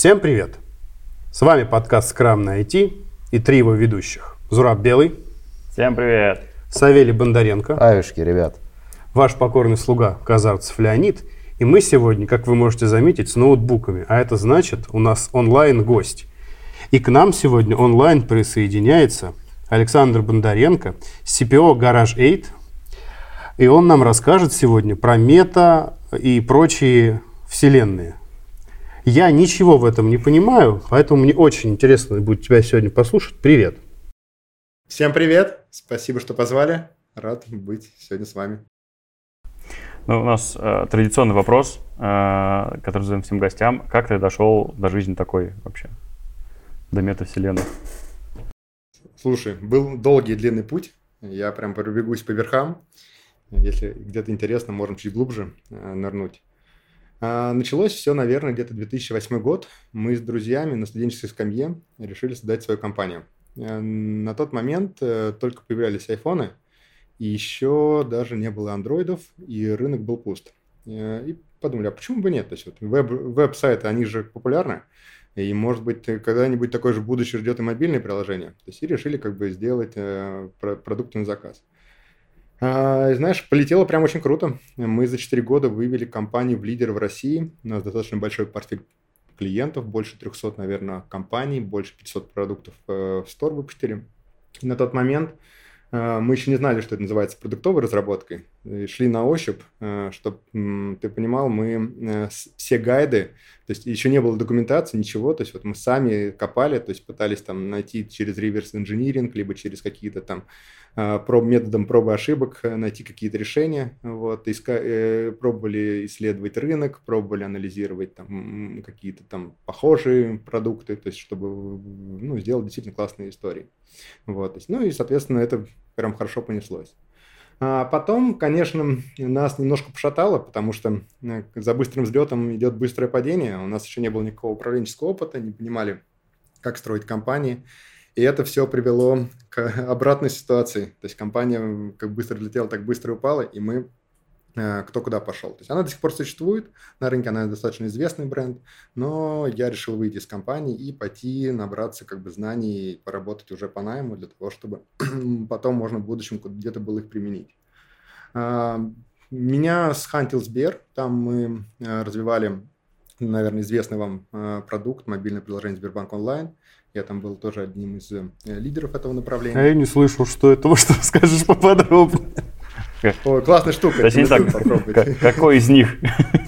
Всем привет! С вами подкаст «Скрам на IT» и три его ведущих. Зураб Белый. Всем привет! Савелий Бондаренко. Авишки, ребят. Ваш покорный слуга Казарцев Леонид. И мы сегодня, как вы можете заметить, с ноутбуками. А это значит, у нас онлайн-гость. И к нам сегодня онлайн присоединяется Александр Бондаренко, CPO Garage 8. И он нам расскажет сегодня про мета и прочие вселенные. Я ничего в этом не понимаю, поэтому мне очень интересно будет тебя сегодня послушать. Привет. Всем привет. Спасибо, что позвали. Рад быть сегодня с вами. Ну, у нас э, традиционный вопрос, э, который задаем всем гостям. Как ты дошел до жизни такой вообще? До метавселенной? Слушай, был долгий и длинный путь. Я прям пробегусь по верхам. Если где-то интересно, можно чуть глубже э, нырнуть. А, началось все, наверное, где-то 2008 год. Мы с друзьями на студенческой скамье решили создать свою компанию. Э, на тот момент э, только появлялись айфоны, и еще даже не было андроидов, и рынок был пуст. Э, и подумали, а почему бы нет? То есть вот веб, веб-сайты, они же популярны, и, может быть, когда-нибудь такое же будущее ждет и мобильное приложение. То есть и решили как бы сделать продукты на заказ. А, знаешь, полетело прям очень круто. Мы за 4 года вывели компанию в лидер в России. У нас достаточно большой портфель клиентов, больше 300, наверное, компаний, больше 500 продуктов э, в стор выпустили. На тот момент Э, мы еще не знали, что это называется продуктовой разработкой. И шли на ощупь, э, чтобы ты понимал, мы все гайды, то есть еще не было документации, ничего, то есть вот мы сами копали, то есть пытались там найти через реверс инжиниринг, либо через какие-то там проб, методом пробы ошибок найти какие-то решения, вот, иска, пробовали исследовать рынок, пробовали анализировать там какие-то там похожие продукты, то есть чтобы ну, сделать действительно классные истории. Вот, то есть, ну и, соответственно, это прям хорошо понеслось. А потом, конечно, нас немножко пошатало, потому что э, за быстрым взлетом идет быстрое падение. У нас еще не было никакого управленческого опыта, не понимали, как строить компании. И это все привело к обратной ситуации. То есть компания как быстро летела, так быстро упала, и мы кто куда пошел. То есть она до сих пор существует, на рынке она достаточно известный бренд, но я решил выйти из компании и пойти набраться как бы знаний, поработать уже по найму для того, чтобы потом можно в будущем где-то было их применить. А, меня схантил Сбер, там мы э, развивали, наверное, известный вам э, продукт, мобильное приложение Сбербанк онлайн. Я там был тоже одним из лидеров этого направления. А я не слышал, что это, может, скажешь поподробнее. Ой, классная штука. Точнее так, какой из них?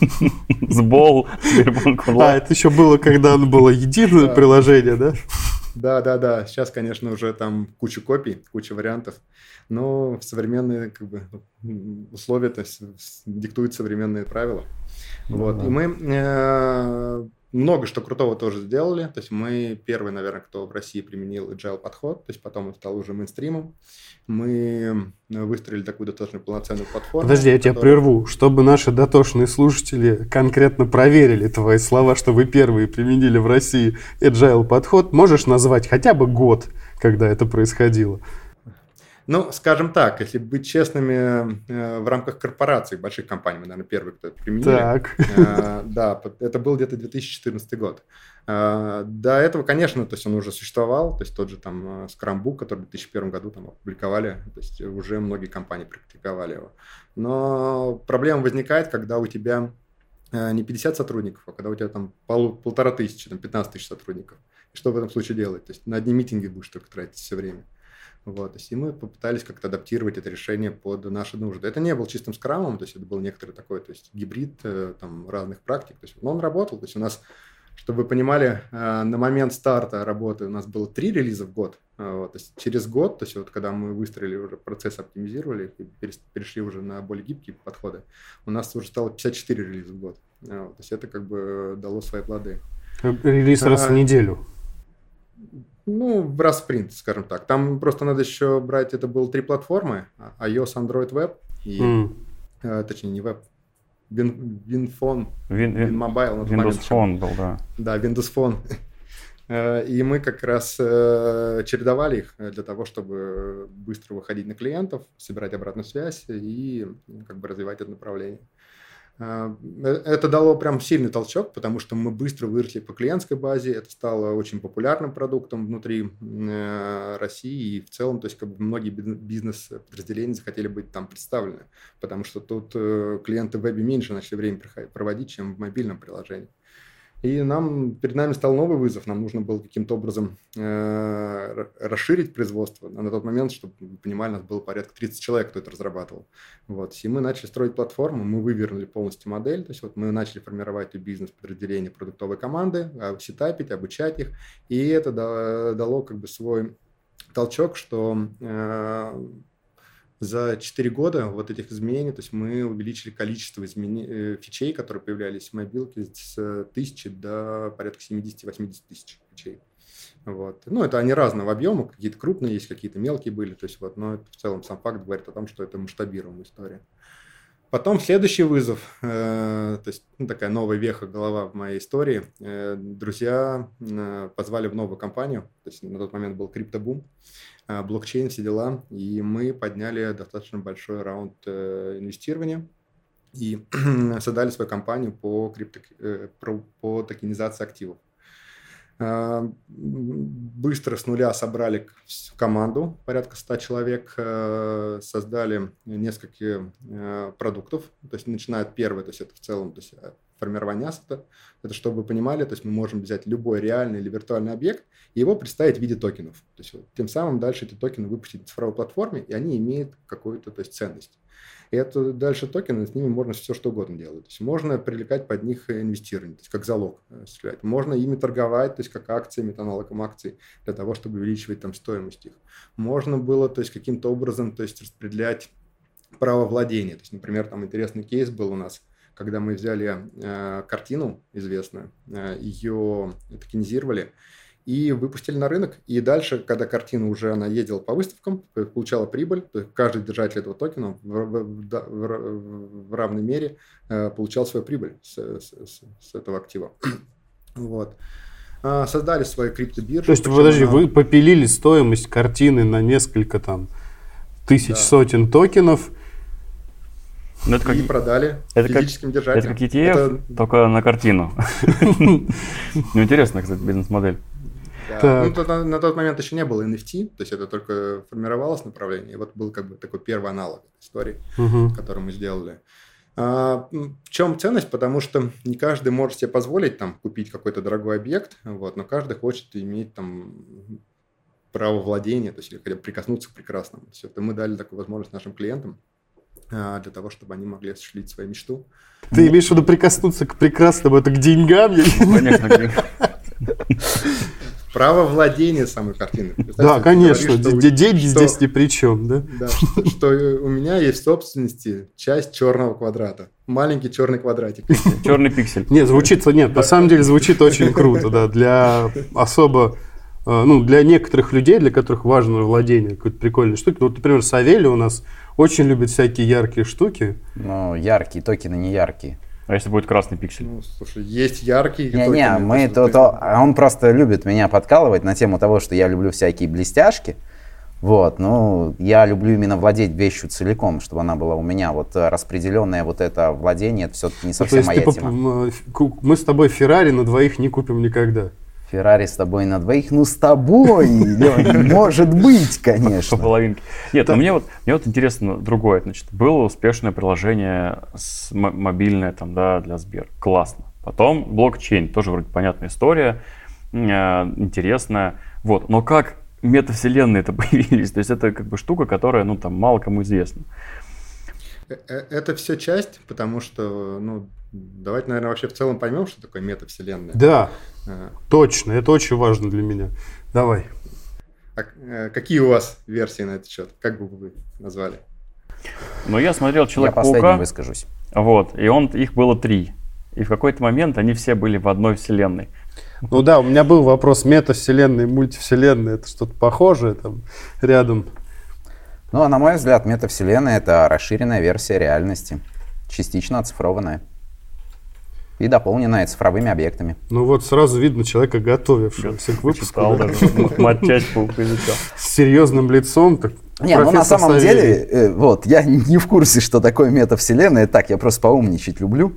Сбол, Сбербанк. А, это еще было, когда оно было единое приложение, да? Да, да, да. Сейчас, конечно, уже там куча копий, куча вариантов. Но современные как бы, условия то есть, диктуют современные правила. Ну, вот. Да. И мы э, много что крутого тоже сделали. То есть мы первый, наверное, кто в России применил agile подход. То есть потом он стал уже мейнстримом мы выстроили такую достаточно полноценную платформу. Подожди, я тебя прерву. Чтобы наши дотошные слушатели конкретно проверили твои слова, что вы первые применили в России agile подход, можешь назвать хотя бы год, когда это происходило? Ну, скажем так, если быть честными, э, в рамках корпораций, больших компаний, мы, наверное, первые, кто это применили. Так. Э, да, это был где-то 2014 год. Э, до этого, конечно, то есть он уже существовал, то есть тот же там Scrum который в 2001 году там опубликовали, то есть уже многие компании практиковали его. Но проблема возникает, когда у тебя не 50 сотрудников, а когда у тебя там пол, полтора тысячи, там 15 тысяч сотрудников. И что в этом случае делать? То есть на одни митинги будешь только тратить все время. Вот, то есть и мы попытались как-то адаптировать это решение под наши нужды. Это не был чистым скрамом, то есть это был некоторый такой, то есть гибрид э, там, разных практик. То есть, но он работал, то есть у нас, чтобы вы понимали, э, на момент старта работы у нас было три релиза в год. Э, вот, то есть через год, то есть вот когда мы выстроили уже процесс, оптимизировали и перешли уже на более гибкие подходы, у нас уже стало 54 релиза в год. Вот, то есть это как бы дало свои плоды. Релиз раз а, в неделю. Ну, в раз спринт, скажем так. Там просто надо еще брать, это было три платформы, а, iOS, Android, Web, и, mm. э, точнее, не Web, Win, WinPhone, Win, Win, Mobile. Windows Phone был, да. Да, Windows Phone. Э, и мы как раз э, чередовали их для того, чтобы быстро выходить на клиентов, собирать обратную связь и как бы развивать это направление. Э, это дало прям сильный толчок, потому что мы быстро выросли по клиентской базе, это стало очень популярным продуктом внутри э, России и в целом, то есть как бы многие бизнес-подразделения захотели быть там представлены, потому что тут э, клиенты в вебе меньше начали время проводить, чем в мобильном приложении. И нам, перед нами стал новый вызов. Нам нужно было каким-то образом э, расширить производство. На тот момент, чтобы вы понимали, нас было порядка 30 человек, кто это разрабатывал. Вот. И мы начали строить платформу, мы вывернули полностью модель. То есть вот мы начали формировать бизнес-подразделение продуктовой команды, сетапить, обучать их. И это дало как бы свой толчок, что э, за 4 года вот этих изменений, то есть мы увеличили количество изменений, э, фичей, которые появлялись в мобилке с 1000 до порядка 70-80 тысяч фичей. Вот. Ну, это они разного объема, какие-то крупные есть, какие-то мелкие были, то есть вот, но в целом сам факт говорит о том, что это масштабируемая история. Потом следующий вызов, э, то есть ну, такая новая веха голова в моей истории. Э, друзья э, позвали в новую компанию, то есть на тот момент был криптобум, блокчейн, все дела, и мы подняли достаточно большой раунд э, инвестирования и создали свою компанию по, крипто, э, по токенизации активов. Э, быстро с нуля собрали команду, порядка 100 человек, э, создали несколько э, продуктов, то есть начиная от первого, то есть это в целом то есть формирование ассета, это чтобы вы понимали, то есть мы можем взять любой реальный или виртуальный объект и его представить в виде токенов. То есть вот, тем самым дальше эти токены выпустить в цифровой платформе, и они имеют какую-то то есть, ценность. И это дальше токены, с ними можно все что угодно делать. То есть можно привлекать под них инвестирование, то есть как залог э, осуществлять. Можно ими торговать, то есть как акциями, аналогом акций, для того, чтобы увеличивать там стоимость их. Можно было, то есть каким-то образом, то есть распределять право владения. То есть, например, там интересный кейс был у нас, когда мы взяли э, картину известную, э, ее токенизировали, и выпустили на рынок. И дальше, когда картина уже она ездила по выставкам, получала прибыль, то есть каждый держатель этого токена в, в, в, в равной мере э, получал свою прибыль с, с, с этого актива. Вот. А, создали свою криптобиржу. То есть, подожди, она... вы попилили стоимость картины на несколько там тысяч, да. сотен токенов, ну, это как... И продали это физическим как, держателям. Это как ETF, это... только на картину. Ну, интересно, кстати, бизнес-модель. Да. Ну, на, на тот момент еще не было NFT, то есть это только формировалось направление. И вот был как бы такой первый аналог истории, угу. который мы сделали. А, в чем ценность? Потому что не каждый может себе позволить там купить какой-то дорогой объект, вот, но каждый хочет иметь там право владения, то есть хотя бы прикоснуться к прекрасному. То есть это мы дали такую возможность нашим клиентам для того, чтобы они могли осуществить свою мечту. Ты имеешь в виду прикоснуться к прекрасному, это к деньгам? Конечно. Право владения самой картины. Да, конечно, деньги здесь ни при чем, да? Да, что, у меня есть в собственности часть черного квадрата. Маленький черный квадратик. Черный пиксель. Нет, звучит, нет, на самом деле звучит очень круто, да, для особо ну, для некоторых людей, для которых важно владение какой-то прикольной штуки. Ну, вот, например, Савелий у нас очень любит всякие яркие штуки. Ну, яркие токены не яркие. А если будет красный пиксель? Ну, слушай, есть яркий. Не, не, мы то, то, а он просто любит меня подкалывать на тему того, что я люблю всякие блестяшки. Вот, ну, я люблю именно владеть вещью целиком, чтобы она была у меня. Вот распределенное вот это владение, это все-таки не совсем ну, моя тема. Мы с тобой Феррари на двоих не купим никогда. Феррари с тобой на двоих, ну с тобой, может быть, конечно. По половинке. Нет, но мне вот, мне вот интересно другое. Значит, было успешное приложение мобильное там, да, для Сбер. Классно. Потом блокчейн, тоже вроде понятная история, э, интересная. Вот, но как метавселенные это появились? То есть это как бы штука, которая, ну, там, мало кому известна. Э, э, это все часть, потому что, ну, давайте, наверное, вообще в целом поймем, что такое метавселенная. Да, а. точно, это очень важно для меня. Давай. А, э, какие у вас версии на этот счет? Как бы вы назвали? Ну, я смотрел Человек-паука. Я выскажусь. Вот, и он, их было три. И в какой-то момент они все были в одной вселенной. Ну да, у меня был вопрос метавселенной, мультивселенной, это что-то похожее там рядом. Ну, а на мой взгляд, метавселенная — это расширенная версия реальности, частично оцифрованная. И дополненная цифровыми объектами. Ну вот сразу видно человека, готовившегося к выпуску. Читал да? матчасть изучал. С серьезным лицом. так, Не, ну на самом Савельев. деле, э, вот, я не в курсе, что такое метавселенная. Так, я просто поумничать люблю.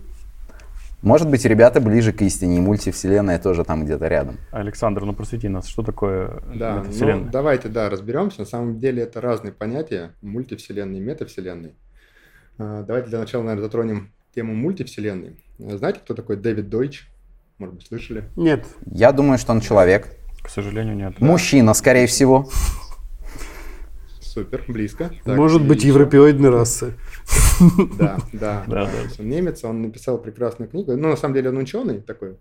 Может быть, ребята ближе к истине, и мультивселенная тоже там где-то рядом. Александр, ну просвети нас, что такое Да, метавселенная? ну, давайте, да, разберемся. На самом деле это разные понятия, мультивселенной и метавселенной. А, Давайте для начала, наверное, затронем тему мультивселенной. Знаете, кто такой Дэвид Дойч? Может быть, слышали? Нет, Я думаю, что он человек. К сожалению, нет. Мужчина, скорее всего. Супер, близко. Так, может быть еще. европеоидной расы. Да, да, Да, да. да. Он немец, он написал прекрасную книгу. Ну, на самом деле, он ученый такой,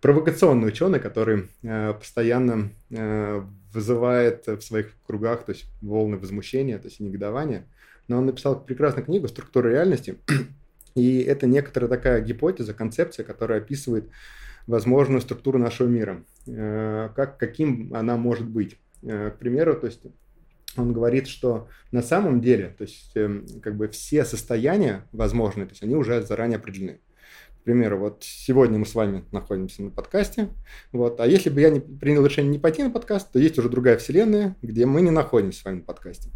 провокационный ученый, который э, постоянно э, вызывает в своих кругах, то есть волны возмущения, то есть негодования. Но он написал прекрасную книгу «Структура реальности». И это некоторая такая гипотеза, концепция, которая описывает возможную структуру нашего мира, э, как, каким она может быть. Э, К примеру, то есть он говорит, что на самом деле, то есть эм, как бы все состояния возможные, то есть они уже заранее определены. К примеру, вот сегодня мы с вами находимся на подкасте, вот, а если бы я не принял решение не пойти на подкаст, то есть уже другая вселенная, где мы не находимся с вами на подкасте.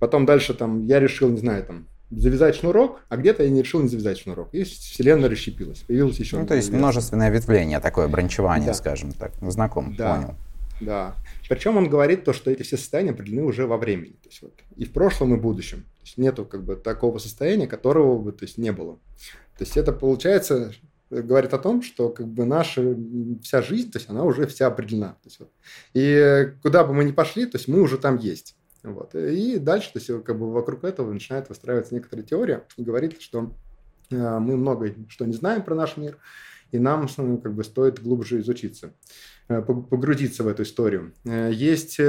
Потом дальше там я решил, не знаю, там завязать шнурок, а где-то я не решил не завязать шнурок. И вселенная расщепилась, появилась еще. Ну, то есть множественное ветвление, такое бранчевание, Да. скажем так. Знаком, Да. понял. Да. Причем он говорит то, что эти все состояния определены уже во времени. То есть вот и в прошлом, и в будущем. То есть нету как бы такого состояния, которого бы то есть, не было. То есть это получается э, говорит о том, что как бы наша вся жизнь, то есть она уже вся определена. То есть, вот. И куда бы мы ни пошли, то есть мы уже там есть. Вот. И дальше, то есть как бы вокруг этого начинает выстраиваться некоторая теория и говорит, что э, мы много что не знаем про наш мир, и нам ну, как бы стоит глубже изучиться, э, пог- погрузиться в эту историю. Э, Есть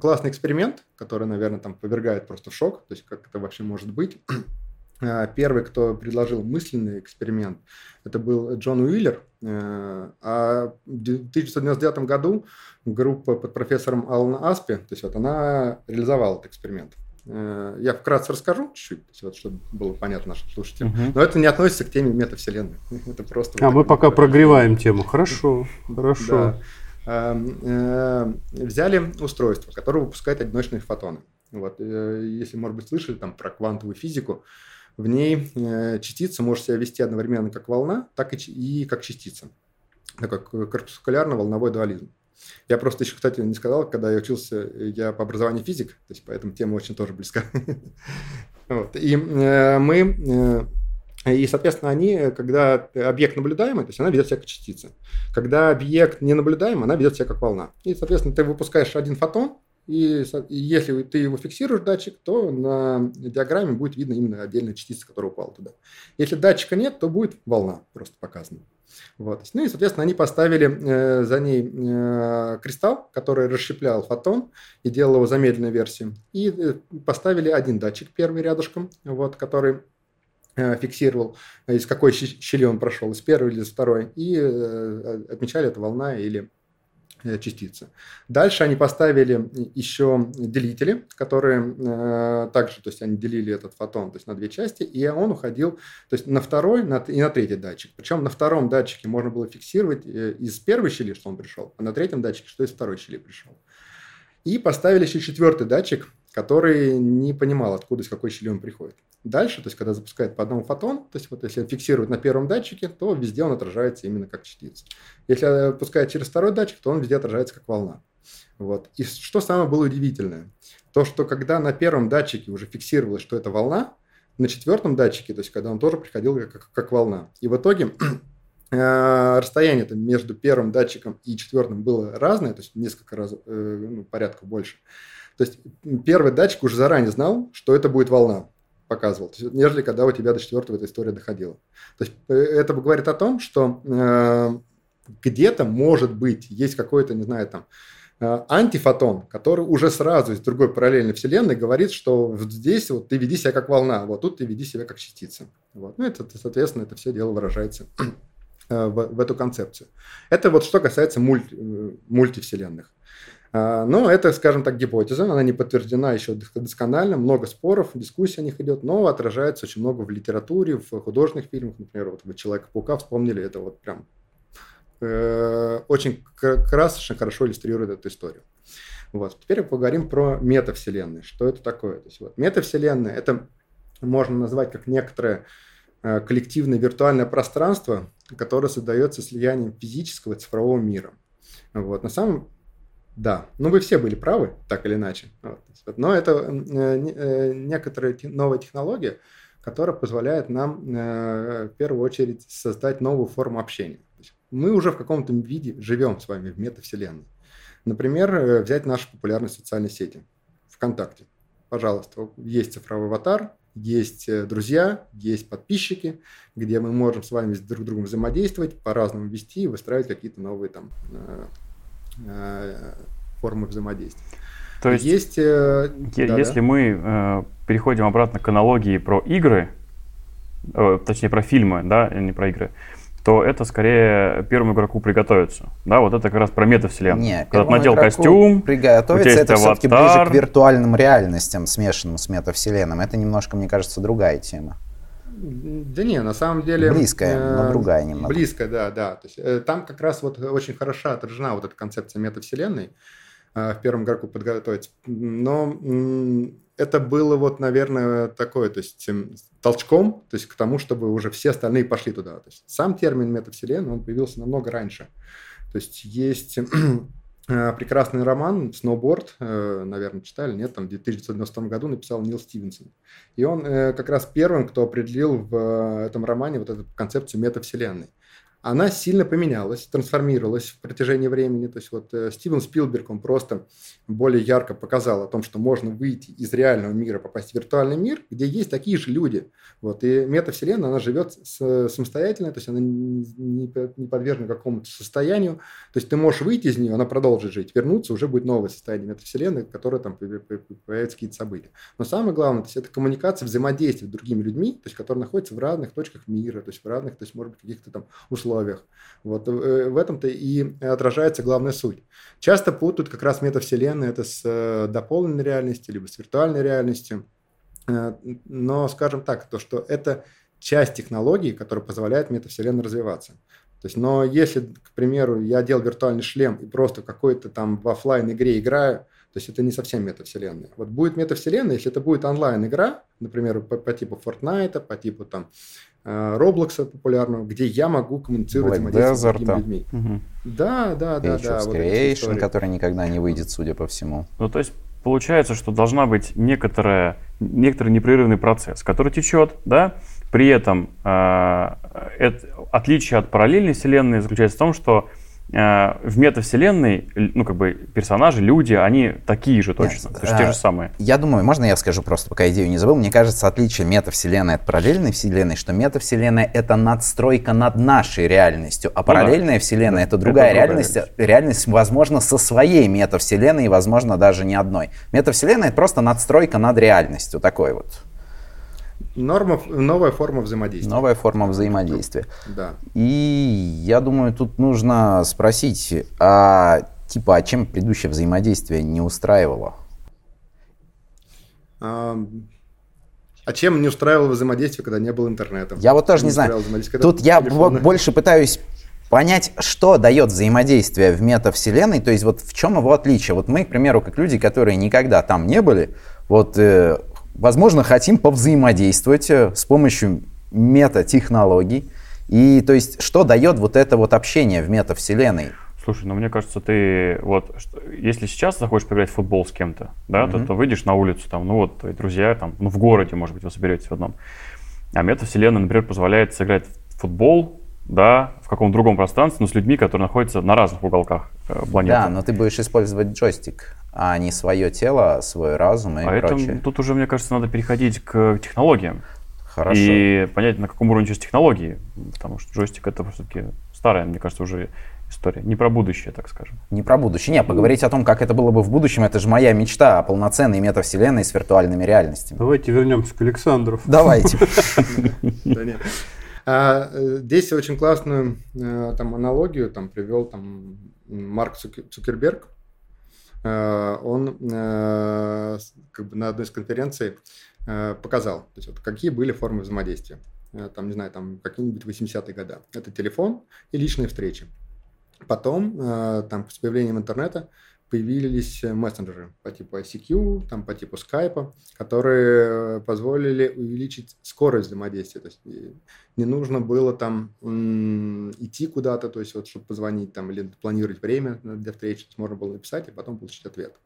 классный эксперимент, который, наверное, там повергает просто в шок, то есть как это вообще может быть. Первый, кто предложил мысленный эксперимент, это был Джон Уиллер. Э, А в 1999 году группа под профессором Алана Аспи, то есть вот она реализовала этот эксперимент. Э, Я вкратце расскажу чуть-чуть, вот, чтобы было понятно нашим слушателям. Мгм. Но это не относится к теме метавселенной. Это просто... А вот мы пока прогреваем тему. Хорошо, хорошо. да. Э, Взяли устройство, которое выпускает одиночные фотоны. Вот, если, может быть, слышали там про квантовую физику, в ней э, частица может себя вести одновременно как волна, так и, и как частица. Так как корпускулярно-волновой дуализм. Я просто еще, кстати, не сказал, когда я учился, я по образованию физик, то есть поэтому тема очень тоже близка. Вот. И э, мы, э, и, соответственно, они, когда объект наблюдаемый, то есть она ведет себя как частица. Когда объект не наблюдаем, она ведет себя как волна. И, соответственно, ты выпускаешь один фотон, и, и если ты его фиксируешь, датчик, то на диаграмме будет видно именно отдельная частица, которая упала туда. Если датчика нет, то будет волна просто показана. Вот. Ну и, соответственно, они поставили э, за ней э, кристалл, который расщеплял фотон и делал его замедленной версией. И э, поставили один датчик первый рядышком, вот, который э, фиксировал, э, из какой щели он прошел, из первой или из второй, и э, отмечали это волна или э, частица. Дальше они поставили еще делители, которые э, также, то есть они делили этот фотон то есть на две части, и он уходил то есть на второй на, и на третий датчик. Причем на втором датчике можно было фиксировать э, из первой щели, что он пришел, а на третьем датчике, что из второй щели пришел. И поставили еще четвертый датчик, который не понимал, откуда, из какой щели он приходит. Дальше, то есть когда запускает по одному фотону, то есть вот если он фиксирует на первом датчике, то везде он отражается именно как частица. Если пускает через второй датчик, то он везде отражается как волна. Вот. И что самое было удивительное? То, что когда на первом датчике уже фиксировалось, что это волна, на четвертом датчике, то есть когда он тоже приходил как, как волна. И в итоге э, расстояние там, между первым датчиком и четвертым было разное, то есть несколько раз, э, ну, порядков больше. То есть первый датчик уже заранее знал, что это будет волна показывал, нежели когда у тебя до четвертого эта история доходила. То есть э, это говорит о том, что э, где-то, может быть, есть какой-то, не знаю, там, э, антифотон, который уже сразу из другой параллельной вселенной говорит, что вот здесь вот ты веди себя как волна, вот тут ты веди себя как частица. Вот. Ну, это, соответственно, это все дело выражается э, в, в эту концепцию. Это вот что касается мульти, мультивселенных. А, но это, скажем так, гипотеза, она не подтверждена еще досконально, много споров, дискуссий о них идет, но отражается очень много в литературе, в художественных фильмах, например, вот вы «Человека-паука» вспомнили, это вот прям э, очень красочно, хорошо иллюстрирует эту историю. Вот. Теперь поговорим про метавселенные. Что это такое? То есть, вот, метавселенная – это можно назвать как некоторое э, коллективное виртуальное пространство, которое создается слиянием физического и цифрового мира. Вот. На самом да, ну вы все были правы, так или иначе. Вот. Но это э, э, некоторая новая технология, которая позволяет нам э, в первую очередь создать новую форму общения. Мы уже в каком-то виде живем с вами в метавселенной. Например, взять наши популярные социальные сети. ВКонтакте. Пожалуйста, есть цифровой аватар, есть друзья, есть подписчики, где мы можем с вами друг с другом взаимодействовать, по-разному вести и выстраивать какие-то новые там формы взаимодействия. То есть, есть э, если да, мы э, переходим обратно к аналогии про игры, э, точнее про фильмы, да, не про игры, то это скорее первому игроку приготовиться. Да, вот это как раз про метавселенную. Нет, Когда ты надел костюм, приготовиться, это все-таки ближе к виртуальным реальностям, смешанным с метавселенным. Это немножко, мне кажется, другая тема. Да не, на самом деле... Близкая, э, но другая немного. Близкая, да, да. То есть, э, там как раз вот очень хороша отражена вот эта концепция метавселенной э, в первом игроку подготовить. Но э, это было вот, наверное, такое, то есть эм, толчком, то есть к тому, чтобы уже все остальные пошли туда. То есть сам термин метавселенная, он появился намного раньше. То есть есть прекрасный роман «Сноуборд», э, наверное, читали, нет, там в 1990 году написал Нил Стивенсон. И он э, как раз первым, кто определил в этом романе вот эту концепцию метавселенной она сильно поменялась, трансформировалась в протяжении времени. То есть вот э, Стивен Спилберг, он просто более ярко показал о том, что можно выйти из реального мира, попасть в виртуальный мир, где есть такие же люди. Вот. И метавселенная, она живет с, самостоятельно, то есть она не, подвержена какому-то состоянию. То есть ты можешь выйти из нее, она продолжит жить, вернуться, уже будет новое состояние метавселенной, которое там появятся какие-то события. Но самое главное, то есть это коммуникация, взаимодействие с другими людьми, то есть которые находятся в разных точках мира, то есть в разных, то есть может быть каких-то там условиях условиях. Вот э, в этом-то и отражается главная суть. Часто путают как раз метавселенные это с э, дополненной реальностью, либо с виртуальной реальностью. Э, но, скажем так, то, что это часть технологии, которая позволяет метавселенной развиваться. То есть, но если, к примеру, я делал виртуальный шлем и просто какой-то там в офлайн игре играю, то есть это не совсем метавселенная. Вот будет метавселенная, если это будет онлайн-игра, например, по, по типу Fortnite, по типу там Роблокса популярного, где я могу коммуницировать Black с другими людьми. Угу. Да, да, да, да. Вот Creation, который никогда не выйдет, судя по всему. Ну, то есть получается, что должна быть некоторая, некоторый непрерывный процесс, который течет, да, при этом э, это, отличие от параллельной вселенной заключается в том, что Э, в метавселенной, ну, как бы, персонажи, люди, они такие же точно, Нет, то есть а, те же самые. Я думаю, можно я скажу просто, пока идею не забыл, мне кажется, отличие метавселенной от параллельной вселенной, что метавселенная — это надстройка над нашей реальностью, а параллельная ну, да. вселенная — это другая это реальность, реальность, реальность, возможно, со своей метавселенной, и, возможно, даже не одной. Метавселенная — это просто надстройка над реальностью, такой вот. Норма, новая форма взаимодействия. Новая форма взаимодействия. Да. И я думаю, тут нужно спросить, а типа, а чем предыдущее взаимодействие не устраивало? А, а чем не устраивало взаимодействие, когда не было интернета? Я вот тоже не, не знаю. Тут я вот больше пытаюсь понять, что дает взаимодействие в метавселенной, то есть вот в чем его отличие. Вот мы, к примеру, как люди, которые никогда там не были, вот э, возможно, хотим повзаимодействовать э, с помощью метатехнологий. И то есть, что дает вот это вот общение в метавселенной? Слушай, ну мне кажется, ты вот, что, если сейчас захочешь поиграть в футбол с кем-то, да, mm-hmm. то, то выйдешь на улицу, там, ну вот, твои друзья, там, ну в городе, может быть, вы соберетесь в одном. А метавселенная, например, позволяет сыграть в футбол, да, в каком-то другом пространстве, но с людьми, которые находятся на разных уголках планеты. Да, но ты будешь использовать джойстик а не свое тело, свой разум и а прочее. Тут уже, мне кажется, надо переходить к технологиям. Хорошо. И понять, на каком уровне сейчас технологии. Потому что джойстик это все-таки старая, мне кажется, уже история. Не про будущее, так скажем. Не про будущее. Нет, поговорить о том, как это было бы в будущем, это же моя мечта о полноценной метавселенной с виртуальными реальностями. Давайте вернемся к Александру. Давайте. А, э, здесь очень классную э, там аналогию там привел там Марк Цукерберг он как бы на одной из конференций показал, то есть вот какие были формы взаимодействия. Там, не знаю, там какие-нибудь 80-е годы. Это телефон и личные встречи. Потом, там, с появлением интернета, появились мессенджеры по типу ICQ, там, по типу Skype, которые э, позволили увеличить скорость взаимодействия. То есть не нужно было там идти куда-то, то есть вот, чтобы позвонить там или планировать время для встречи, можно было написать и потом получить ответ.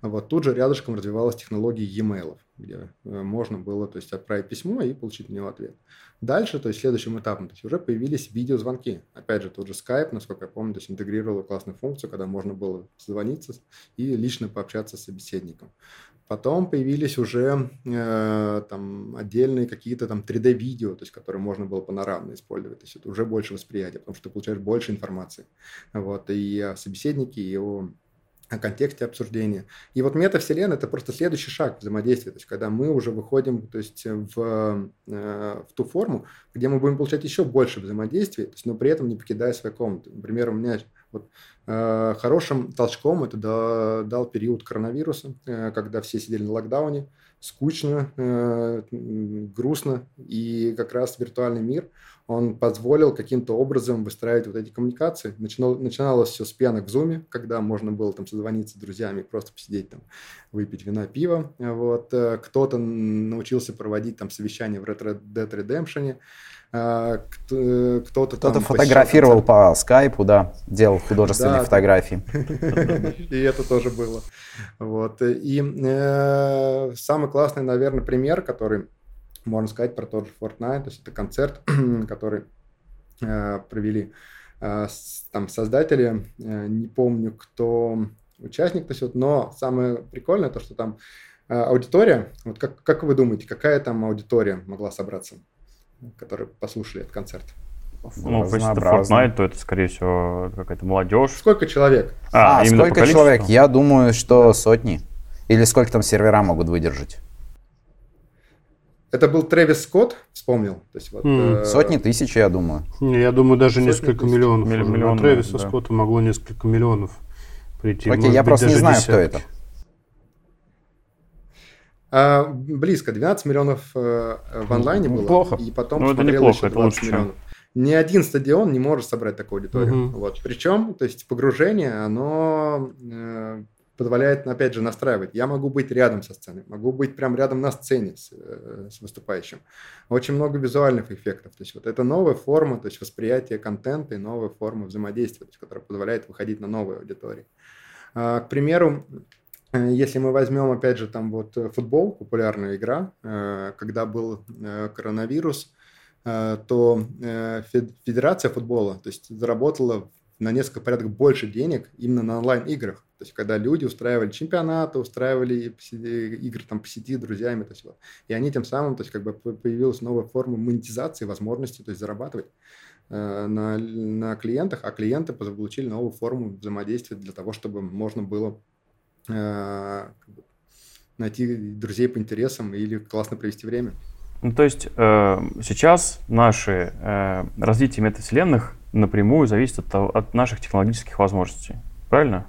Вот тут же рядышком развивалась технология e-mail, где э, можно было то есть, отправить письмо и получить на него ответ. Дальше, то есть следующим этапом, то есть уже появились видеозвонки. Опять же, тот же Skype, насколько я помню, то есть интегрировал классную функцию, когда можно было звониться и лично пообщаться с собеседником. Потом появились уже э, там отдельные какие-то там 3D-видео, то есть которые можно было панорамно использовать. То есть это уже больше восприятия, потому что ты получаешь больше информации. Вот, и о собеседнике, и о о контексте обсуждения. И вот метавселенная – это просто следующий шаг взаимодействия, то есть когда мы уже выходим то есть, в, э, в ту форму, где мы будем получать еще больше взаимодействия, то есть, но при этом не покидая свою комнату. Например, у меня вот, э, хорошим толчком это дал, период коронавируса, э, когда все сидели на локдауне, скучно, э, грустно, и как раз виртуальный мир, он позволил каким-то образом выстраивать вот эти коммуникации. Начинал, начиналось все с пьянок в зуме, когда можно было там созвониться с друзьями, просто посидеть там, выпить вина, пиво. Вот. Э, кто-то научился проводить там совещания в Red Dead Redemption, э, кто-то Кто-то фотографировал по скайпу, да, делал художественные да, фотографии. И это тоже было. Вот. И э, самый классный, наверное, пример, который можно сказать про тот же Fortnite. То есть это концерт, который э, провели э, там создатели, э, не помню, кто участник, то есть вот, но самое прикольное то, что там э, аудитория, вот как, как вы думаете, какая там аудитория могла собраться, которые послушали этот концерт? Ну, если это Fortnite, то это, скорее всего, какая-то молодежь. Сколько человек? А, а сколько человек? Я думаю, что сотни. Или сколько там сервера могут выдержать? Это был Трэвис Скотт, вспомнил. То есть, вот, mm. э... Сотни тысяч, я думаю. Не, я думаю, даже Сотни несколько тысяч. миллионов. Милли- миллион, На Трэвиса да. Скотта могло несколько миллионов прийти. Окей, я просто не знаю, десятки. кто это. А, близко, 12 миллионов э, в онлайне было. Плохо. И потом ну, это неплохо, еще 20 это лучше, миллионов. Чем... Ни один стадион не может собрать такую аудиторию. Угу. Вот. Причем, то есть погружение, оно э, позволяет, опять же, настраивать. Я могу быть рядом со сценой, могу быть прям рядом на сцене с, э, с выступающим. Очень много визуальных эффектов. То есть вот это новая форма, то есть восприятие контента и новая форма взаимодействия, то есть, которая позволяет выходить на новые аудитории. А, к примеру, э, если мы возьмем, опять же, там вот футбол, популярная игра, э, когда был коронавирус, то Федерация футбола то есть, заработала на несколько порядков больше денег именно на онлайн-играх. То есть, когда люди устраивали чемпионаты, устраивали игры там по сети друзьями, то есть, вот. и они тем самым, то есть, как бы появилась новая форма монетизации, возможности, то есть, зарабатывать э, на, на клиентах, а клиенты получили новую форму взаимодействия для того, чтобы можно было э, найти друзей по интересам или классно провести время. Ну, то есть э, сейчас наше э, развитие метавселенных напрямую зависит от, от наших технологических возможностей. Правильно?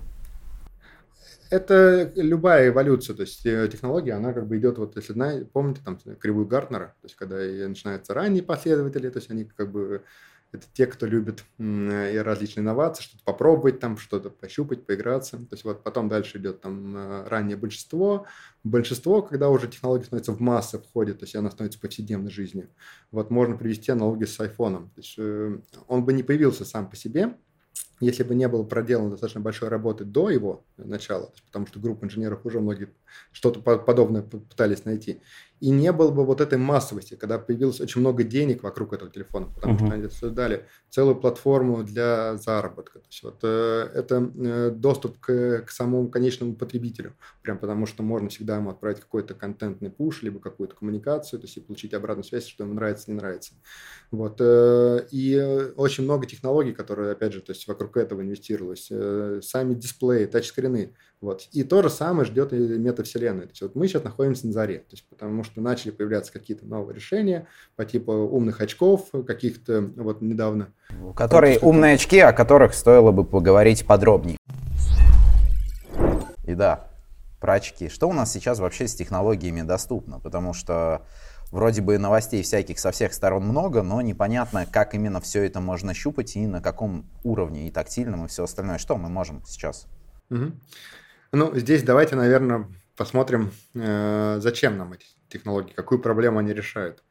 Это любая эволюция, то есть э, технология, она как бы идет, вот если помните там кривую Гартнера, то есть когда начинаются ранние последователи, то есть они как бы это те, кто любит и различные инновации, что-то попробовать там, что-то пощупать, поиграться. То есть вот потом дальше идет там э, раннее большинство. Большинство, когда уже технология становится в массы, входит, то есть она становится повседневной жизнью. Вот можно привести аналогию с айфоном. То есть э, он бы не появился сам по себе, если бы не было проделано достаточно большой работы до его начала, потому что группа инженеров уже многие что-то подобное пытались найти, и не было бы вот этой массовости, когда появилось очень много денег вокруг этого телефона, потому uh-huh. что они создали целую платформу для заработка. То есть вот э, это э, доступ к, к самому конечному потребителю, прям потому что можно всегда ему отправить какой-то контентный пуш, либо какую-то коммуникацию, то есть и получить обратную связь, что ему нравится, не нравится. Вот. Э, и очень много технологий, которые, опять же, то есть вокруг этого инвестировалось. Э, сами дисплеи, тачскрины. Вот. И то же самое ждет и метавселенная. То есть вот мы сейчас находимся на заре, то есть потому что начали появляться какие-то новые решения по типу умных очков, каких-то вот недавно. Которые умные очки, о которых стоило бы поговорить подробнее. И да, про очки. Что у нас сейчас вообще с технологиями доступно? Потому что вроде бы новостей всяких со всех сторон много, но непонятно, как именно все это можно щупать и на каком уровне, и тактильном, и все остальное. Что мы можем сейчас? Угу. Ну, здесь давайте, наверное, посмотрим, э, зачем нам эти технологии, какую проблему они решают.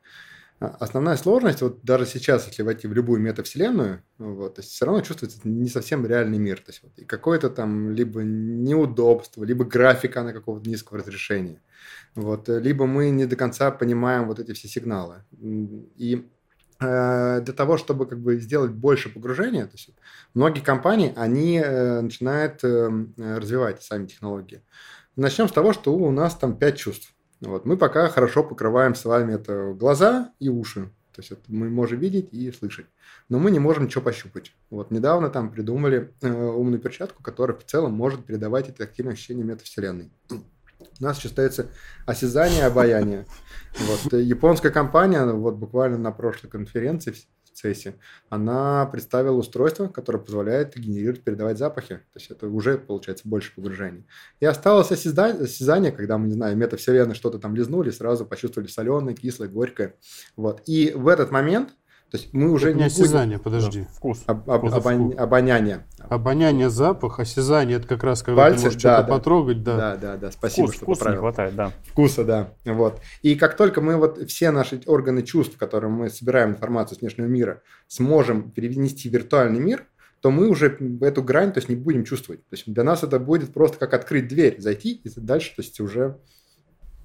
А, основная сложность, вот даже сейчас, если войти в любую метавселенную, вот, то есть все равно чувствуется не совсем реальный мир. То есть вот, и какое-то там либо неудобство, либо графика на какого-то низкого разрешения. Вот, либо мы не до конца понимаем вот эти все сигналы. И для того, чтобы как бы сделать больше погружения, то есть многие компании, они э, начинают э, развивать сами технологии. Начнем с того, что у нас там пять чувств. Вот. Мы пока хорошо покрываем с вами это глаза и уши. То есть это мы можем видеть и слышать. Но мы не можем ничего пощупать. Вот недавно там придумали э, умную перчатку, которая в целом может передавать эти активные ощущения метавселенной. У нас еще остается осязание, обаяние. Вот. Японская компания, вот буквально на прошлой конференции CESI, она представила устройство, которое позволяет генерировать, передавать запахи. То есть это уже, получается, больше погружений. И осталось осязание, когда мы, не знаю, метавселенной что-то там лизнули, сразу почувствовали соленое, кислое, горькое. Вот. И в этот момент то есть мы уже это не, не осязание, будем... подожди. Вкус. Об, об, обон... Обоняние. Обоняние, запах, осязание это как раз когда Пальцы, ты можешь да, что-то да. потрогать, да. Да, да, да. Спасибо, Вкус, что вкуса не поправил. хватает, да. Вкуса, да. Вот. И как только мы вот все наши органы чувств, которым мы собираем информацию с внешнего мира, сможем перенести в виртуальный мир, то мы уже эту грань то есть, не будем чувствовать. То есть для нас это будет просто как открыть дверь, зайти и дальше то есть уже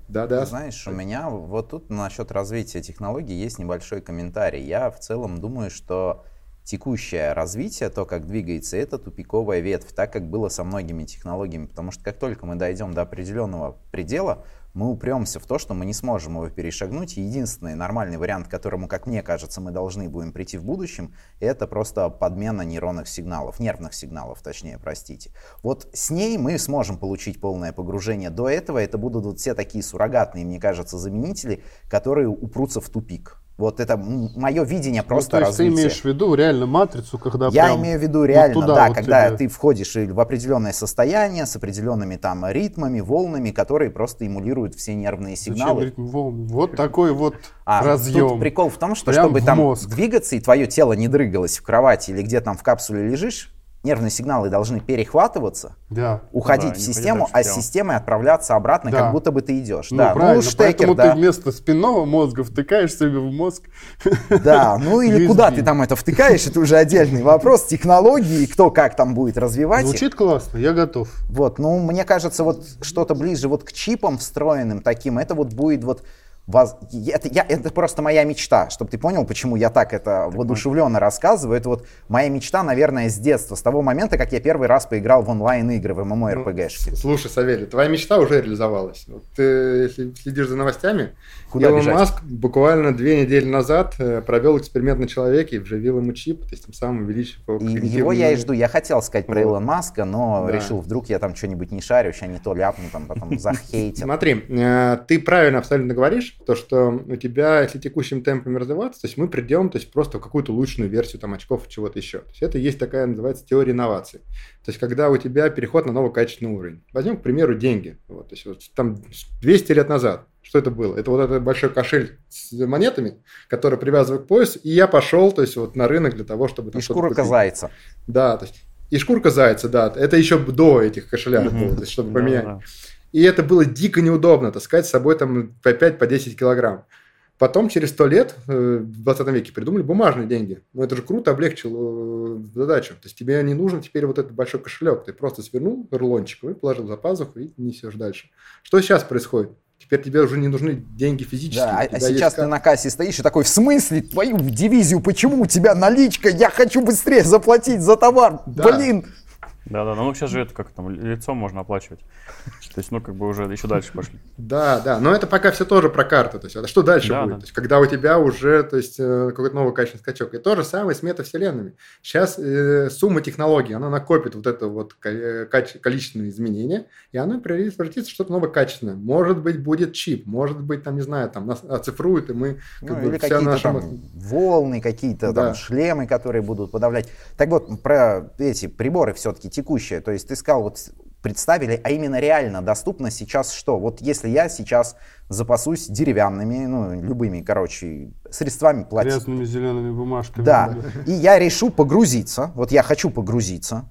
да, да. Знаешь, у меня вот тут насчет развития технологий есть небольшой комментарий. Я в целом думаю, что текущее развитие, то, как двигается, это тупиковая ветвь, так как было со многими технологиями. Потому что как только мы дойдем до определенного предела, мы упремся в то, что мы не сможем его перешагнуть. Единственный нормальный вариант, к которому, как мне кажется, мы должны будем прийти в будущем, это просто подмена нейронных сигналов, нервных сигналов, точнее, простите. Вот с ней мы сможем получить полное погружение. До этого это будут вот все такие суррогатные, мне кажется, заменители, которые упрутся в тупик. Вот это мое видение просто ну, то есть развития. ты имеешь в виду реально матрицу, когда Я прям имею в виду реально, вот туда да, вот когда тебе- ты входишь в определенное состояние с определенными там ритмами, волнами, которые просто эмулируют все нервные Зачем сигналы. ритм волн? Вот такой вот А разъем. тут прикол в том, что Прям чтобы там мозг. двигаться и твое тело не дрыгалось в кровати или где там в капсуле лежишь, нервные сигналы должны перехватываться, Да. уходить Да, в систему, а с системой отправляться обратно, Да. как будто бы ты идешь. Ну, да, правильно, ну штекер, поэтому да. ты вместо спинного мозга втыкаешь себе в мозг. Да, ну или USB. куда ты там это втыкаешь, это уже отдельный вопрос. Технологии, кто как там будет развивать. их. Звучит классно, я готов. Вот, ну, мне кажется, вот что-то ближе вот к чипам встроенным таким, это вот будет вот воз- Это, я, это просто моя мечта, чтобы ты понял, почему я так это воодушевленно рассказываю. Это вот моя мечта, наверное, с детства, с того момента, как я первый раз поиграл в онлайн-игры, в Ну, MMORPG-шки. Слушай, Савелий, твоя мечта уже реализовалась. Вот ты, если следишь за новостями, Куда Илон бежать? Маск буквально две недели назад э, провел эксперимент на человеке и вживил ему чип, то есть тем самым увеличив его И его я и жду. Я хотел сказать про Вот. Илона Маска, но Да. решил, вдруг я там что-нибудь не шарю, сейчас не то ляпну, там потом захейтят. Смотри, э, ты правильно абсолютно говоришь, то, что у тебя, если текущим темпами развиваться, то есть мы придем, то есть просто в какую-то улучшенную версию там очков и чего-то еще. То есть это есть такая, называется, теория инноваций. То есть когда у тебя переход на новый качественный уровень. Возьмем, к примеру, деньги. Вот, то есть вот там 200 лет назад. Что это было? Это вот этот большой кошель с монетами, который привязываю к поясу, и я пошел, то есть вот на рынок для того, чтобы... там И купить. зайца. Да, то есть и шкурка зайца, да, это еще до этих кошеляров Мгм. было, то есть чтобы Да, поменять. да. И это было дико неудобно, таскать с собой там по 5-10 по 10 килограмм. Потом, через 100 лет, э, в 20 веке, придумали бумажные деньги. Ну, это же круто облегчило э, задачу. То есть тебе не нужен теперь вот этот большой кошелек. Ты просто свернул рулончик и положил за пазуху и несешь дальше. Что сейчас происходит? Теперь тебе уже не нужны деньги физические. Да, а, а сейчас ты на кассе стоишь и такой, в смысле, твою дивизию, почему у тебя наличка? Я хочу быстрее заплатить за товар. Да. Блин. Да, да, ну сейчас же это как там, лицом можно оплачивать. То есть, ну, как бы уже еще дальше пошли. Да, да, но это пока все тоже про карты. То есть, а что дальше Да, будет? да. То есть, когда у тебя уже то есть, э, какой-то новый качественный скачок. И то же самое с метавселенными. Сейчас э, сумма технологий, она накопит вот это вот э, каче- количественные изменения, и оно превратится в что-то новое качественное. Может быть, будет чип, может быть, там, не знаю, там нас оцифруют, и мы Ну, как бы или вся какие-то наша там волны, какие-то Да. там шлемы, которые будут подавлять. Так вот, про эти приборы все-таки текущие. То есть ты сказал, вот представили, а именно реально доступно сейчас что? Вот если я сейчас запасусь деревянными, ну, любыми, короче, средствами платить. Грязными зелеными бумажками. Да, и я решу погрузиться, вот я хочу погрузиться,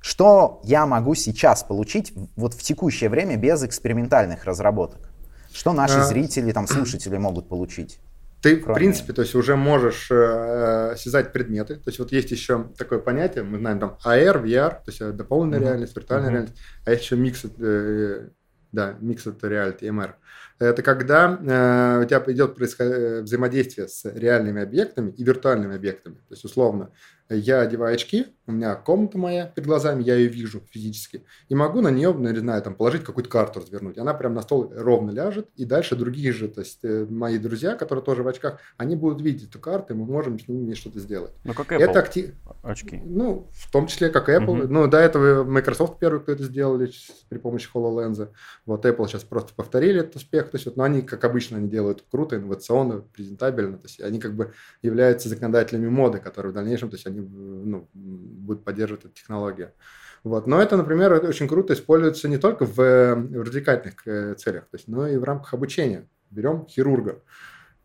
что я могу сейчас получить вот в текущее время без экспериментальных разработок? Что наши А. зрители, там, слушатели могут получить? Ты, Кроме- в принципе, то есть уже можешь э, осязать предметы. То есть вот есть еще такое понятие, мы знаем там AR, VR, то есть э, дополненная Мгм. реальность, виртуальная Мгм. реальность, а есть еще mixed, э, да, mixed reality, MR. Это когда э, у тебя идет происход- э, взаимодействие с реальными объектами и виртуальными объектами. То есть, условно, я одеваю очки, у меня комната моя перед глазами, я ее вижу физически, и могу на нее, ну, не знаю, там, положить какую-то карту развернуть. Она прям на стол ровно ляжет, и дальше другие же, то есть э, мои друзья, которые тоже в очках, они будут видеть эту карту, и мы можем с ними что-то сделать. Ну, как Apple. Это актив... Очки. Ну, в том числе, как Apple. Мгм. Ну, до этого Microsoft первый, кто это сделали при помощи HoloLens. Вот Apple сейчас просто повторили этот успех. То есть, вот, но они, как обычно, они делают круто, инновационно, презентабельно. То есть, они как бы являются законодателями моды, которые в дальнейшем, то есть, они ну, будут поддерживать эту технологию. Вот. Но это, например, очень круто используется не только в, э, в развлекательных э, целях, то есть, но и в рамках обучения. Берем хирурга.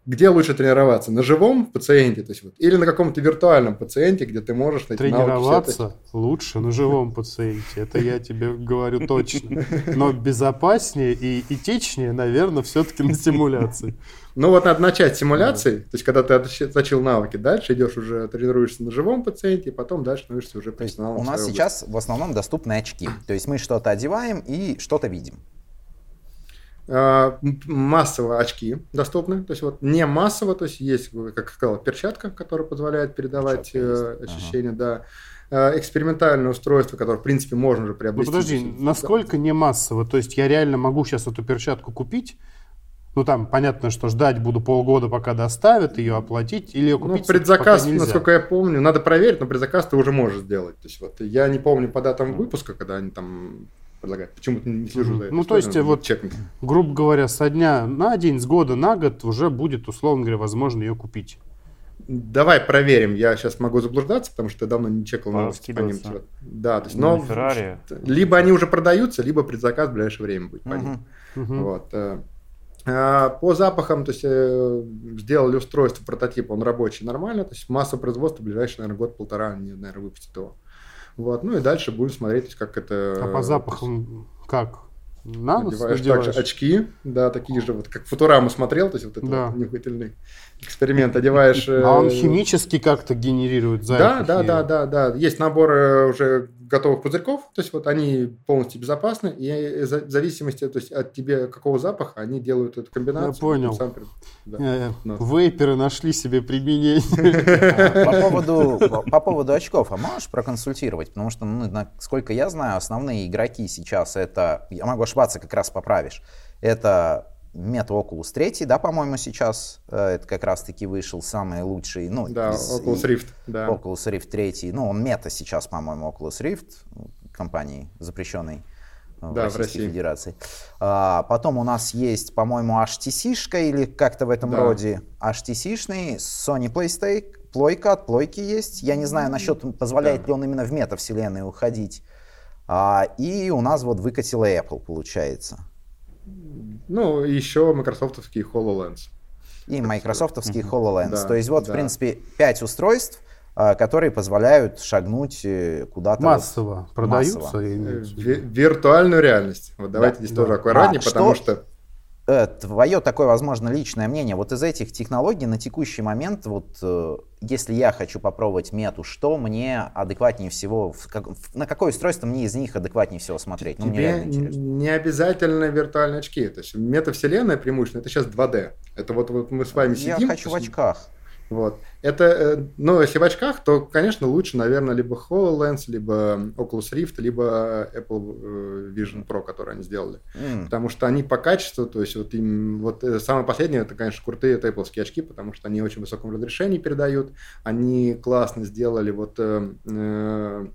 Где лучше тренироваться? На живом пациенте, то есть вот, или на каком-то виртуальном пациенте, где ты можешь найти навыки Тренироваться лучше на живом пациенте, это я тебе говорю точно. Но безопаснее и этичнее, наверное, все-таки на симуляции. Ну вот надо начать с симуляции, то есть когда ты отточил навыки, дальше идешь уже тренируешься на живом пациенте, и потом дальше становишься уже профессионалом. у нас сейчас в основном доступны очки. То есть мы что-то одеваем и что-то видим. А, массово очки доступны, то есть вот не массово, то есть есть, как сказал, перчатка, которая позволяет передавать э, ощущения, да. А, Экспериментальное устройство, которое, в принципе, можно уже Ну приобрести. подожди, То есть, насколько не массово? То есть я реально могу сейчас эту перчатку купить? Ну там понятно, что ждать буду полгода, пока доставят, ее оплатить, или ее Ну, купить предзаказ, пока нельзя. насколько я помню, надо проверить, но предзаказ ты уже можешь сделать. То есть вот я не помню по датам выпуска, когда они там предлагают. Почему-то не слежу за этой Ну, то есть, вот- надо чекнуть. грубо говоря, со дня на день, с года на год уже будет, условно говоря, возможно ее купить. Давай проверим. Я сейчас могу заблуждаться, потому что я давно не чекал новости по ним. Да, то есть, Ну, но Феррари. либо они уже продаются, либо предзаказ в ближайшее время будет по ним. Мгм. Вот. А, По запахам, то есть э, сделали устройство, прототип, он рабочий нормально, то есть масса производства в ближайший, наверное, год-полтора они, наверное, выпустят его. Вот. Ну и дальше будем смотреть, как это... А по запахам как? На нос Надеваешь также очки, да, такие же, вот как Футураму смотрел, то есть вот это Да. вот нюхательный эксперимент, одеваешь... А он э, химически как-то генерирует Да, запахи? да, да, да, да. Есть набор э, уже готовых пузырьков, то есть вот они полностью безопасны, и э, в зависимости то есть, от тебе какого запаха, они делают эту комбинацию. Я понял. Сам да. Э, Да. Вейперы нашли себе применение. По поводу, по- по поводу очков, а можешь проконсультировать? Потому что, ну, насколько я знаю, основные игроки сейчас это, я могу ошибаться, как раз поправишь, это Meta Oculus 3, да, по-моему, сейчас, э, это как раз-таки вышел самый лучший, ну, Да, из- Oculus Rift, да. Oculus Rift 3, ну, он мета сейчас, по-моему, Oculus Rift, компании запрещенной э, в Да, в Российской России. Федерации. А, потом у нас есть, по-моему, HTC-шка или как-то в этом Да. роде. HTC-шный, Sony PlayStation, плойка от плойки есть. Я не знаю насчет, позволяет Да. ли он именно в мета-вселенную уходить. А, и у нас вот выкатила Apple, получается. Ну, еще майкрософтовский HoloLens. И майкрософтовский HoloLens. Да, То есть вот, да. в принципе, пять устройств, а, которые позволяют шагнуть э, куда-то. вот Массово продаются. Массово. Э, ви- Виртуальную реальность. Вот давайте здесь да. тоже аккуратнее, А потому что- что... Э, Твое такое, возможно, личное мнение. Вот из этих технологий на текущий момент, вот если я хочу попробовать мету, что мне адекватнее всего, как- на какое устройство мне из них адекватнее всего смотреть? Ну, мне Тебе реально интересно. не обязательно виртуальные очки. То есть метавселенная преимущественно это сейчас 2D. Это вот, вот мы с вами Я сидим. хочу в очках. Вот. Это, э, ну, если в очках, то, конечно, лучше, наверное, либо HoloLens, либо Oculus Rift, либо Apple э, Vision Pro, который они сделали. М, Потому что они по качеству, то есть вот им, вот э, самое последнее, это, конечно, крутые это Apple очки, потому что они очень высоком разрешении передают, они классно сделали вот э, э,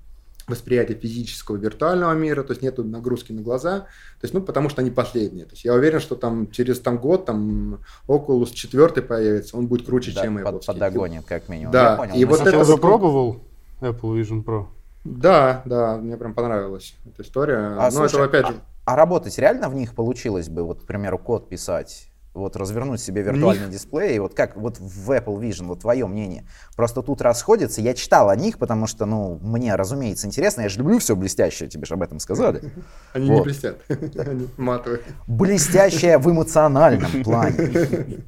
восприятие физического и виртуального мира, то есть нету нагрузки на глаза, то есть, ну, потому что они последние. То есть я уверен, что там через там год там Oculus 4 появится, он будет круче, да, чем под- Apple. подогонит, как минимум. Да, Я понял. и Ну, вот это уже вот- пробовал Apple Vision Pro? Да, да, мне прям понравилась эта история. А, Но слушай, это опять а- же... а работать реально в них получилось бы, вот, к примеру, код писать? Вот развернуть себе виртуальный дисплей, и вот как вот в Apple Vision, вот твое мнение. Просто тут расходится. Я читал о них, потому что, ну, мне, разумеется, интересно. Я же люблю все блестящее, тебе же об этом сказали. Они не Вот. блестят, они матовые. Блестящее в эмоциональном плане.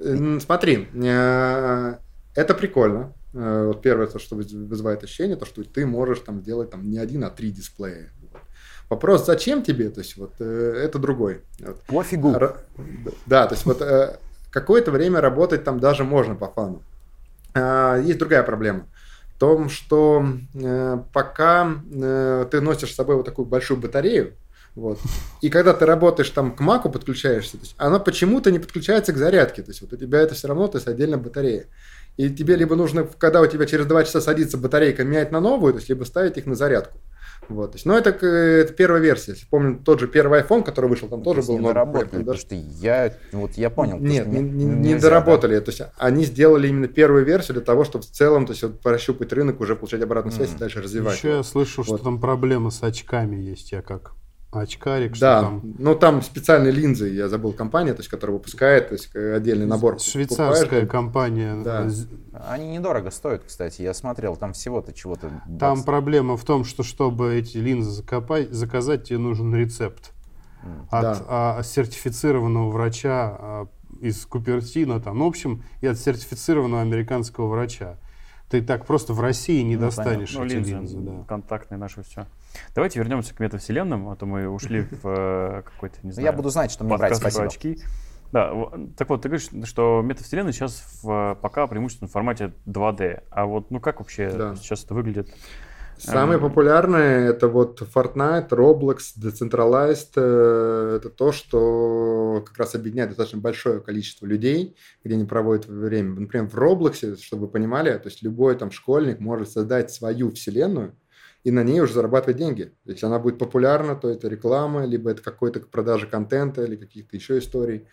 Э, Смотри, э, это прикольно. Э, Вот первое, то, что выз- вызывает ощущение, то, что ты можешь там делать там не один, а три дисплея. Вопрос, зачем тебе, то есть вот э, это другой. Вот. Пофигу. Ра- Да, то есть вот э, какое-то время работать там даже можно по фану. А, Есть другая проблема. В том, что э, пока э, ты носишь с собой вот такую большую батарею, вот, и когда ты работаешь там к маку подключаешься, то есть она почему-то не подключается к зарядке. То есть вот у тебя это все равно, то есть отдельная батарея. И тебе либо нужно, когда у тебя через 2 часа садится батарейка, менять на новую, то есть либо ставить их на зарядку. Вот, то есть, но это, это первая версия. Если помню, тот же первый iPhone, который вышел, там тоже То был доработали, проект, потому даже- что я, вот я понял. нет, что не, не- не- доработали. То есть они сделали именно первую версию для того, чтобы в целом то есть, вот, прощупать рынок, уже получать обратную связь и Мгм. дальше развивать. Еще я слышал, что Вот. там проблема с очками есть. Я как очкарик, что Да, там ну там специальные линзы, я забыл компания, то есть, которая выпускает, то есть э, отдельный набор. швейцарская Покупаешь, компания. Да. Да. Они недорого стоят, кстати. Я смотрел, там всего-то чего-то. Там 20. проблема в том, что чтобы эти линзы закопать, заказать, тебе нужен рецепт от Да. а, сертифицированного врача а, из Купертино, там, ну, в общем, и от сертифицированного американского врача. Ты так просто в России не Ну, достанешь Ну, эти линзы, линзы. да. контактные наши, все. Давайте вернемся к метавселенным, а то мы ушли в э, какой-то, не Ну, знаю, Я буду знать, что мне брать. Спасибо. очки. Да, так вот, ты говоришь, что метавселенная сейчас в, пока преимущественно в формате 2D. А вот, ну как вообще Да. сейчас это выглядит? Самые Эм. популярные это вот Fortnite, Roblox, Decentralized. э, Это то, что как раз объединяет достаточно большое количество людей, где они проводят время. Например, в Roblox, чтобы вы понимали, то есть любой там школьник может создать свою вселенную и на ней уже зарабатывать деньги. Если она будет популярна, то это реклама, либо это какой-то продажа контента или каких-то еще историй.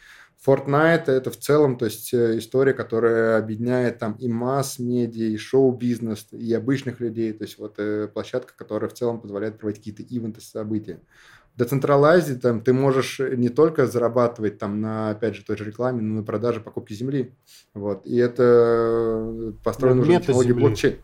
Fortnite это в целом, то есть э, история, которая объединяет там и масс-медиа, и шоу-бизнес, и обычных людей. То есть вот э, площадка, которая в целом позволяет проводить какие-то ивенты, события. В Decentralized там ты можешь не только зарабатывать там на, опять же, той же рекламе, но и на продаже покупки земли. Вот. И это э, построено уже технологии блокчейн.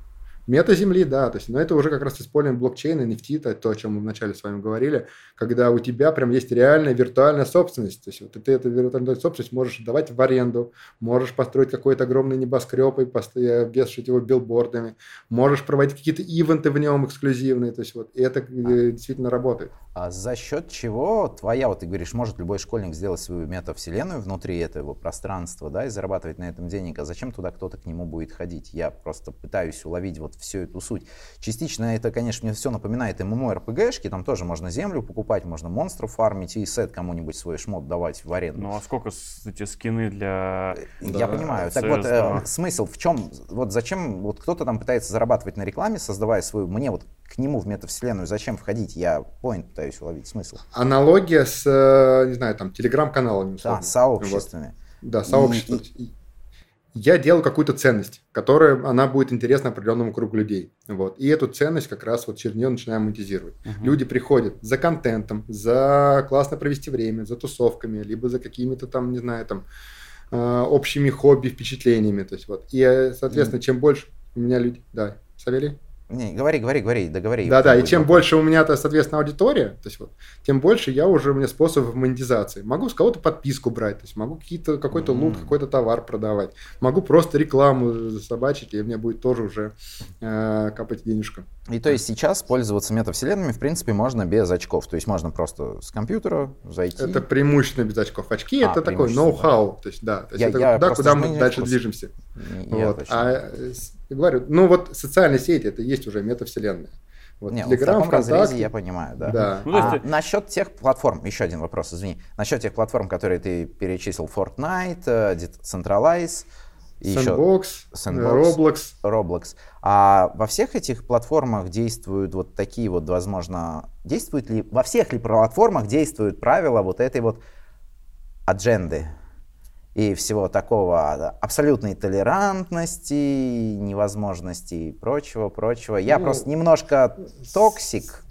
Мета-земли, да, то есть, но это уже как раз используем блокчейн NFT, это то, о чем мы вначале с вами говорили, когда у тебя прям есть реальная виртуальная собственность, то есть вот ты эту виртуальную собственность можешь давать в аренду, можешь построить какой-то огромный небоскреб и обвешивать его билбордами, можешь проводить какие-то ивенты в нем эксклюзивные, то есть вот и это э, действительно работает. А за счет чего твоя, вот ты говоришь, может любой школьник сделать свою метавселенную внутри этого пространства, да, и зарабатывать на этом денег, а зачем туда кто-то к нему будет ходить? Я просто пытаюсь уловить вот всю эту суть. Частично это, конечно, мне все напоминает ММО-РПГшки, там тоже можно землю покупать, можно монстров фармить и сет кому-нибудь свой шмот давать в аренду. Ну а сколько эти скины для... Я Да, понимаю. Так вот, э, смысл в чем? Вот зачем вот кто-то там пытается зарабатывать на рекламе, создавая свою... Мне вот к нему в метавселенную зачем входить? Я point пытаюсь уловить смысл. Аналогия с, э, не знаю, там, телеграм-каналами. Да, сообществами. Вот. Да, сообщество. И- Я делаю какую-то ценность, которая, она будет интересна определенному кругу людей. Вот. И эту ценность как раз вот через нее начинаем монетизировать. Мгм. Люди приходят за контентом, за классно провести время, за тусовками, либо за какими-то там, не знаю, там, э, общими хобби, впечатлениями. То есть вот. И, э, соответственно, чем больше у меня люди... Да, Савелий? Не, говори, говори, говори, договори. Да, да, и чем вопрос. больше у меня-то, соответственно, аудитория, то есть вот, тем больше я уже у меня способов монетизации. Могу с кого-то подписку брать, то есть могу какие-то, какой-то лут, М. какой-то товар продавать. Могу просто рекламу собачить, и мне будет тоже уже э, капать денежка. И то есть сейчас пользоваться метавселенными, в принципе, можно без очков. То есть можно просто с компьютера зайти. Это преимущественно без очков. Очки А, это такой ноу-хау, то есть да, то есть Я- это я туда, куда мы дальше движемся. Я Вот. точно. А э, с- говорю, ну вот социальные сети это есть уже метавселенная. Вот Не, в Телеграм, таком разрезе я понимаю, да. Да. Ну, а ты- насчет тех платформ, еще один вопрос, извини. Насчет тех платформ, которые ты перечислил, Fortnite, э, Decentralize, и еще Sandbox, Sandbox. Roblox. Roblox. А во всех этих платформах действуют вот такие вот, возможно, действуют ли, во всех ли платформах действуют правила вот этой вот адженды? И всего такого абсолютной толерантности, невозможности и прочего, прочего. Я Ну, просто немножко toxic.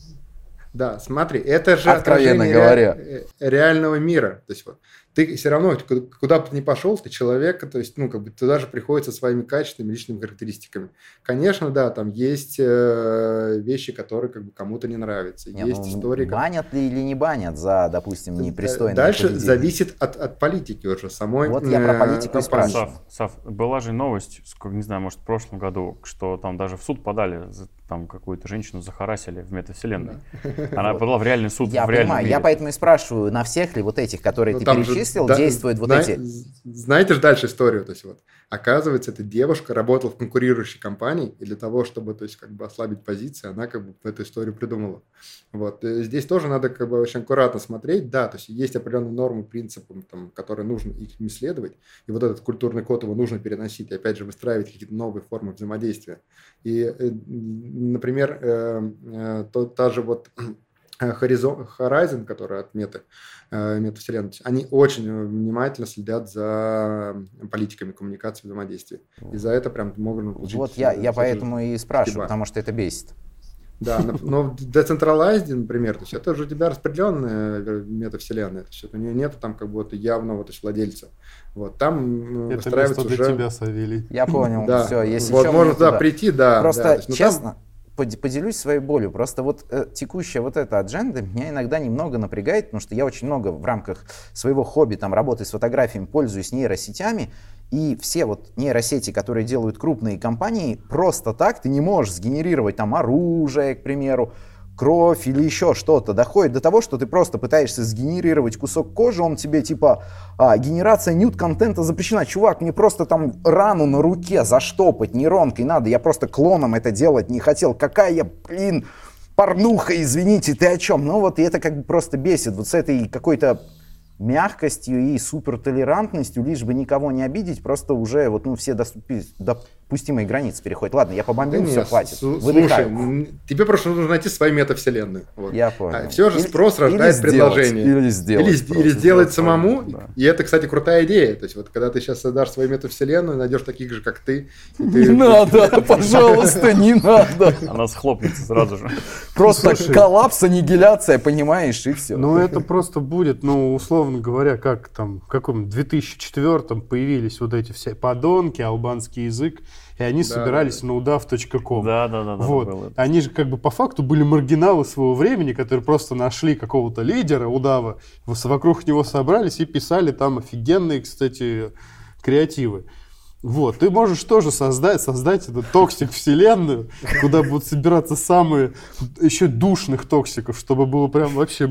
Да, смотри, это же Откровенно отражение говоря. ре- э, реального мира. То есть вот ты все равно, ку- куда бы ты ни пошел, ты человек, то есть, ну, как бы туда же приходит со своими качествами, личными характеристиками. Конечно, да, там есть э, вещи, которые как бы кому-то не нравятся. Не, есть ну, истории, как- банят ли или не банят за, допустим, непристойное Дальше поведение? зависит от, от политики уже самой. Вот я про э, политику и спрашиваю. Сав, Сав, была же новость, сколько, не знаю, может, в прошлом году, что там даже в суд подали, за- там какую-то женщину захарасили в метавселенной. Она подала в реальный суд Я в понимаю, мире. я поэтому и спрашиваю, на всех ли вот этих, которые Ну, ты там же перечислил, да- действуют вот зна- эти... Знаете же дальше историю, то есть вот оказывается, эта девушка работала в конкурирующей компании, и для того, чтобы, то есть, как бы ослабить позиции, она как бы эту историю придумала. Вот. Э, Здесь тоже надо как бы очень аккуратно смотреть, да, то есть есть определенные нормы, принципы, там, которые нужно их исследовать, и вот этот культурный код его нужно переносить, и опять же выстраивать какие-то новые формы взаимодействия. И, э, например, э, э, то- та же вот Horizon, Horizon, которая от меты, метавселенной, они очень внимательно следят за политиками коммуникации взаимодействия. И за это прям могут получить... Вот я, я поэтому и спрашиваю, Спасибо. потому что это бесит. Да, но в Decentralized, например, то есть это же у тебя распределенная э, метавселенная, то есть это у нее нет там как будто явного то есть, владельца. Вот, там Это выстраивается место уже... для тебя, Савелий. Я понял, Да, все, если вот можно туда прийти, да. Просто, да, есть, ну, там- честно, под- поделюсь своей болью. Просто вот э, текущая вот эта адженда меня иногда немного напрягает, потому что я очень много в рамках своего хобби, там, работы с фотографиями, пользуюсь нейросетями, и все вот нейросети, которые делают крупные компании, просто так ты не можешь сгенерировать там оружие, к примеру, кровь или еще что-то. Доходит до того, что ты просто пытаешься сгенерировать кусок кожи, он тебе типа а, генерация нюд-контента запрещена. Чувак, мне просто там рану на руке заштопать нейронкой надо. Я просто клоном это делать не хотел. Какая я, блин, порнуха, извините, ты о чем? Ну вот и это как бы просто бесит. Вот с этой какой-то мягкостью и супертолерантностью, лишь бы никого не обидеть, просто уже вот ну все доступи- допустимые границы переходят. Ладно, я Да побомбил, все, нет, хватит. Выдыхаю. Слушай, тебе просто нужно найти свою метавселенную. Вот. Я понял. все же Или- спрос или рождает сделать, предложение. или сделать Или, просто, или сделать сделать самому. да. И это, кстати, крутая идея. То есть, вот когда ты сейчас создашь свою метавселенную, найдешь таких же, как ты. и Не ты- надо, пожалуйста, не надо. Она схлопнется сразу же. Просто Слушай. коллапс, аннигиляция, понимаешь, и все. Ну, это просто будет, ну, условно говоря, как там, в каком 2004 появились вот эти все подонки, албанский язык, и они Да, собирались на удав.ком. Да, да, да, да. Вот. было. Они же как бы по факту были маргиналы своего времени, которые просто нашли какого-то лидера, удава, вокруг него собрались и писали там офигенные, кстати, креативы. Вот, ты можешь тоже создать, создать эту toxic вселенную, куда будут собираться самые еще душных токсиков, чтобы было прям вообще...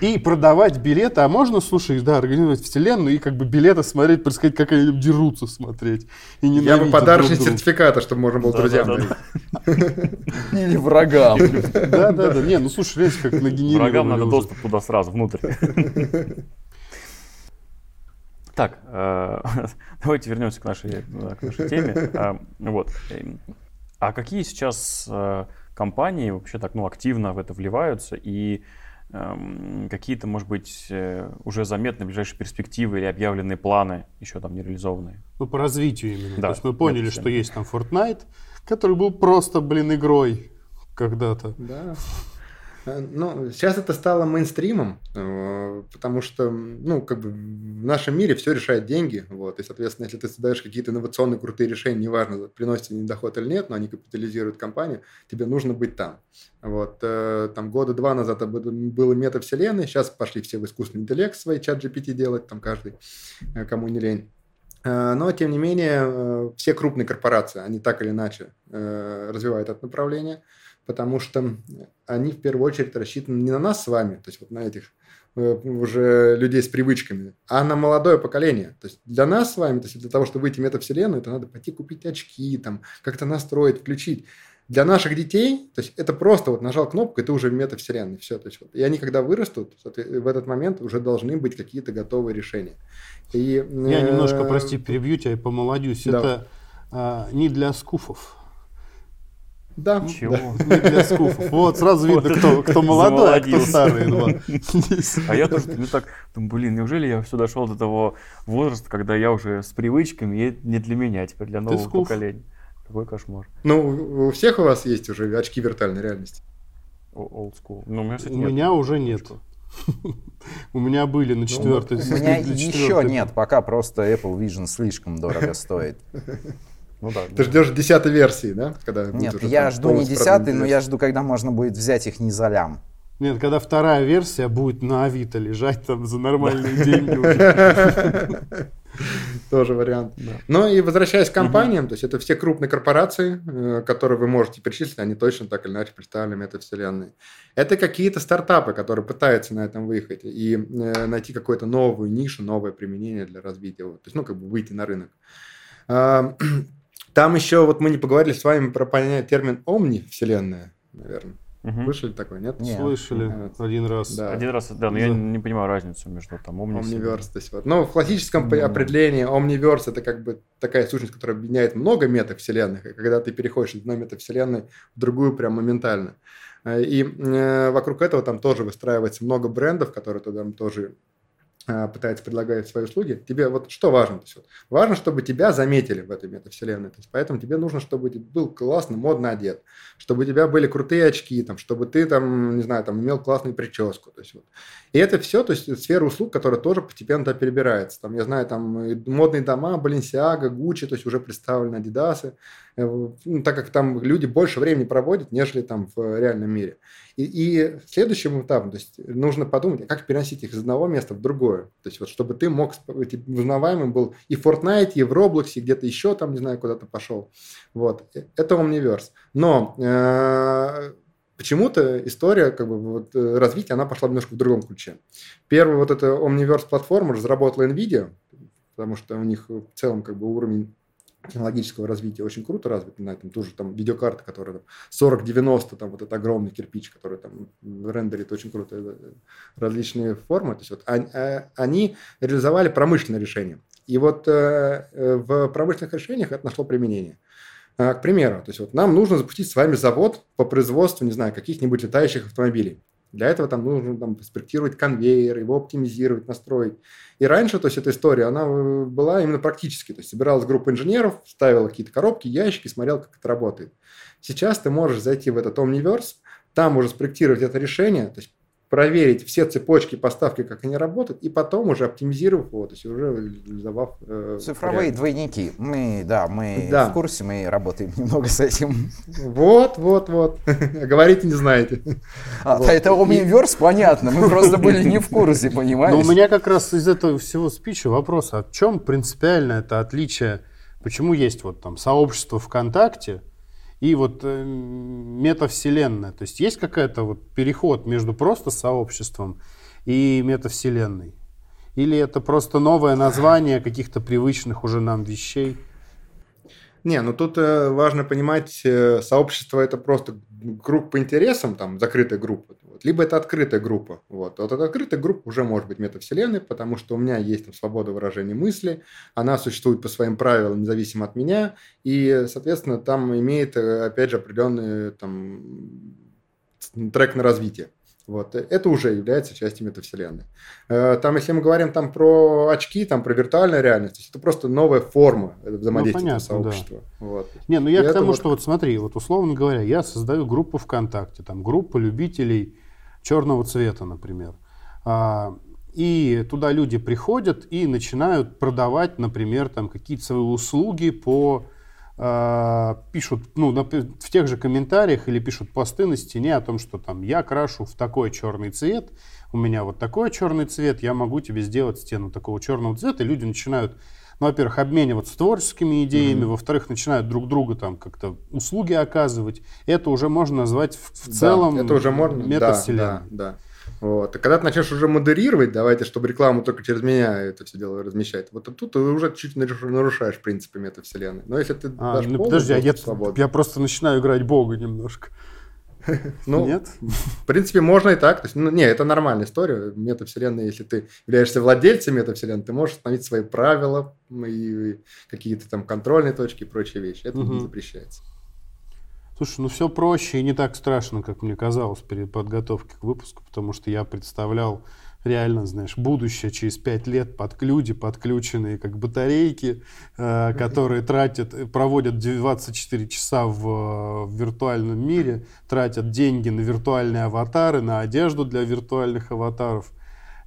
И продавать билеты, а можно, слушай, да, организовать вселенную и как бы билеты смотреть, происходить, как они дерутся смотреть. И Я бы подарочные друг сертификаты, чтобы можно было Да, друзьям да, да. Или врагам. Да, да, да. Не, ну слушай, видишь, как нагенерировали Врагам надо доступ туда сразу, внутрь. Так, э, давайте вернемся к нашей, к нашей теме. А, Вот. А какие сейчас э, компании вообще так ну, активно в это вливаются и какие-то, может быть, э, уже заметны ближайшие перспективы или объявленные планы, еще там не реализованные? Ну, по развитию именно. Да, То есть мы поняли, что есть там Fortnite, который был просто, блин, игрой когда-то. Да. Э, Ну, сейчас это стало мейнстримом, э, потому что, ну, как бы в нашем мире все решает деньги, вот, и, соответственно, если ты создаешь какие-то инновационные крутые решения, неважно, приносят они доход или нет, но они капитализируют компанию, тебе нужно быть там. Вот, э, там года два назад было- метавселенной, сейчас пошли все в искусственный интеллект свои чат GPT делать, там каждый, кому не лень. Но, тем не менее, все крупные корпорации, они так или иначе развивают это направление, потому что они в первую очередь рассчитаны не на нас с вами, то есть вот на этих э, уже людей с привычками, а на молодое поколение. То есть для нас с вами, то есть для того, чтобы выйти в метавселенную, это надо пойти купить очки, там, как-то настроить, включить. Для наших детей, то есть это просто вот нажал кнопку, и ты уже в метавселенной. Все, то есть вот. И они, когда вырастут, соответ- в этот момент уже должны быть какие-то готовые решения. И, Я э, немножко, прости, перебью тебя и помолодюсь. да. Это а, не для скуфов. Да. Чего? Не для скуфов. Вот, сразу видно, кто, кто молодой, а кто старый. два. А я тоже ну так, думаю, блин, неужели я все дошел до того возраста, когда я уже с привычками, и не для меня, теперь для нового поколения. Какой кошмар. Ну, у всех у вас есть уже очки виртуальной реальности. Old school. Ну, у меня, кстати, У нет. меня уже нет. У меня были на четвертой. У меня еще нет, пока просто Apple Vision слишком дорого стоит. Ну да. Ты ждешь десятой версии, да? Когда Нет, уже я там жду не полностью десятый, продвинутая но я жду, когда можно будет взять их не за лям. Нет, когда вторая версия будет на Авито лежать там за нормальные деньги. уже. Тоже вариант. Ну и возвращаясь к компаниям, то есть это все крупные корпорации, э, которые вы можете перечислить, они точно так или иначе представлены метавселенной. Это какие-то стартапы, которые пытаются на этом выехать и э, найти какую-то новую нишу, новое применение для развития, то есть, ну, как бы выйти на рынок. Там еще, вот мы не поговорили с вами про понятие термин «омни-вселенная», наверное. Мгм. Слышали такое, нет? Нет. Слышали Вот. один раз. Да. Один раз, да, но я Да. не понимаю разницу между там Omniverse, то есть вот. Но в классическом по- определении Omniverse это как бы такая сущность, которая объединяет много метавселенных, и когда ты переходишь из одной метавселенной в другую прям моментально. Э, И э, вокруг этого там тоже выстраивается много брендов, которые туда тоже э, пытаются предлагать свои услуги. Тебе вот что важно? То есть вот, важно, чтобы тебя заметили в этой метавселенной. То есть поэтому тебе нужно, чтобы ты был классно, модно одет, чтобы у тебя были крутые очки, там, чтобы ты там, не знаю, там имел классную прическу. То есть вот. И это все, то есть сфера услуг, которая тоже постепенно перебирается. Там, я знаю, там модные дома, Balenciaga, Gucci, то есть уже представлены Адидасы, ну, так как там люди больше времени проводят, нежели там в реальном мире. И, и следующим этапом, то есть нужно подумать, а как переносить их из одного места в другое. То есть вот чтобы ты мог быть узнаваемым был и в Fortnite, и в Roblox, и где-то еще там, не знаю, куда-то пошел. Вот. Это Omniverse. Но э, почему-то история как бы, вот, э, развития, она пошла немножко в другом ключе. Первый вот эта Omniverse платформа разработала NVIDIA, потому что у них в целом как бы уровень технологического развития очень круто развит, на этом тоже там видеокарта, которая там 40-90, там вот этот огромный кирпич, который там рендерит очень круто э, различные формы, то есть вот они, э, они реализовали промышленное решение. И вот э, в промышленных решениях это нашло применение. К примеру, то есть вот нам нужно запустить с вами завод по производству, не знаю, каких-нибудь летающих автомобилей. Для этого там нужно там, спроектировать конвейер, его оптимизировать, настроить. И раньше, то есть эта история, она э, была именно практически. То есть собиралась группа инженеров, ставила какие-то коробки, ящики, смотрел, как это работает. Сейчас ты можешь зайти в этот Omniverse, там уже спроектировать это решение, то есть проверить все цепочки поставки, как они работают, и потом уже оптимизировав его, то есть уже реализовав... э, Цифровые реально. двойники. Мы, да, мы Да. в курсе, мы работаем немного с этим. Вот, вот, вот. Говорите, не знаете. А, Вот. Это Omniverse, понятно. Мы просто были не в курсе, Но у понимаешь? меня как раз из этого всего спича вопрос, а в чем принципиально это отличие, почему есть вот там сообщество ВКонтакте и вот э, метавселенная? То есть есть какая-то вот переход между просто сообществом и метавселенной? Или это просто новое название каких-то привычных уже нам вещей? Не, ну тут э, важно понимать, э, сообщество это просто круг по интересам, там, закрытая группа, вот, либо это открытая группа. Вот. вот эта открытая группа уже может быть метавселенной, потому что у меня есть там свобода выражения мысли, она существует по своим правилам, независимо от меня, и, соответственно, там имеет, э, опять же, определенный там, трек на развитие. Вот. Это уже является частью метавселенной. Э, Там, если мы говорим там про очки, там про виртуальную реальность, это просто новая форма взаимодействия понятно, сообщества. Вот. Не, ну я И к тому, вот- что вот смотри, вот условно говоря, я создаю группу ВКонтакте, там группа любителей черного цвета, например. А, и туда люди приходят и начинают продавать, например, там какие-то свои услуги по а, пишут, ну, в тех же комментариях или пишут посты на стене о том, что там я крашу в такой черный цвет, у меня вот такой черный цвет, я могу тебе сделать стену такого черного цвета, и люди начинают ну, во-первых, обмениваться творческими идеями, во-вторых, начинают друг друга там как-то услуги оказывать. Это уже можно назвать в, в Да, целом это уже можно, да, метавселенной. да, да. Вот. А когда ты начнешь уже модерировать, давайте, чтобы рекламу только через меня это все дело размещать, вот тут ты уже чуть наруш- нарушаешь принципы метавселенной. Но если ты А, дашь ну, полный подожди, а я, свободы- я просто начинаю играть бога немножко. ну, Нет? в принципе, можно и так. То есть, ну, не, это нормальная история. Метавселенная, если ты являешься владельцем метавселенной, ты можешь установить свои правила и какие-то там контрольные точки и прочие вещи. Это не Мгм. запрещается. Слушай, ну все проще и не так страшно, как мне казалось перед подготовкой к выпуску, потому что я представлял реально, знаешь, будущее через пять лет под люди, подключенные как батарейки, э, которые тратят, проводят 24 часа в, в виртуальном мире, тратят деньги на виртуальные аватары, на одежду для виртуальных аватаров.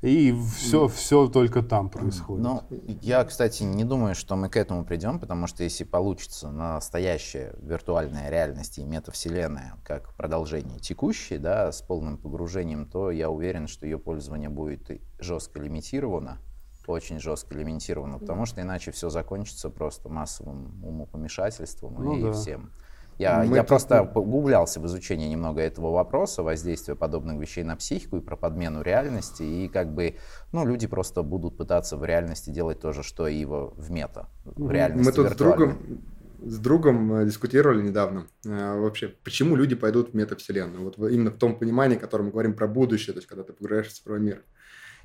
И все, все только там происходит. Ну, я, кстати, не думаю, что мы к этому придем, потому что если получится настоящая виртуальная реальность и метавселенная как продолжение текущей, да, с полным погружением, то я уверен, что ее пользование будет жестко лимитировано, очень жестко лимитировано, потому что иначе все закончится просто массовым умопомешательством ну, и да. всем. Я, я просто погуглялся в изучении немного этого вопроса, воздействия подобных вещей на психику и про подмену реальности. И как бы, ну, люди просто будут пытаться в реальности делать то же, что и в, в мета, в реальности Мы тут с другом, с другом э, дискутировали недавно. Э, вообще, почему люди пойдут в метавселенную? Вот именно в том понимании, о котором мы говорим про будущее, то есть когда ты погружаешься в цифровой мир.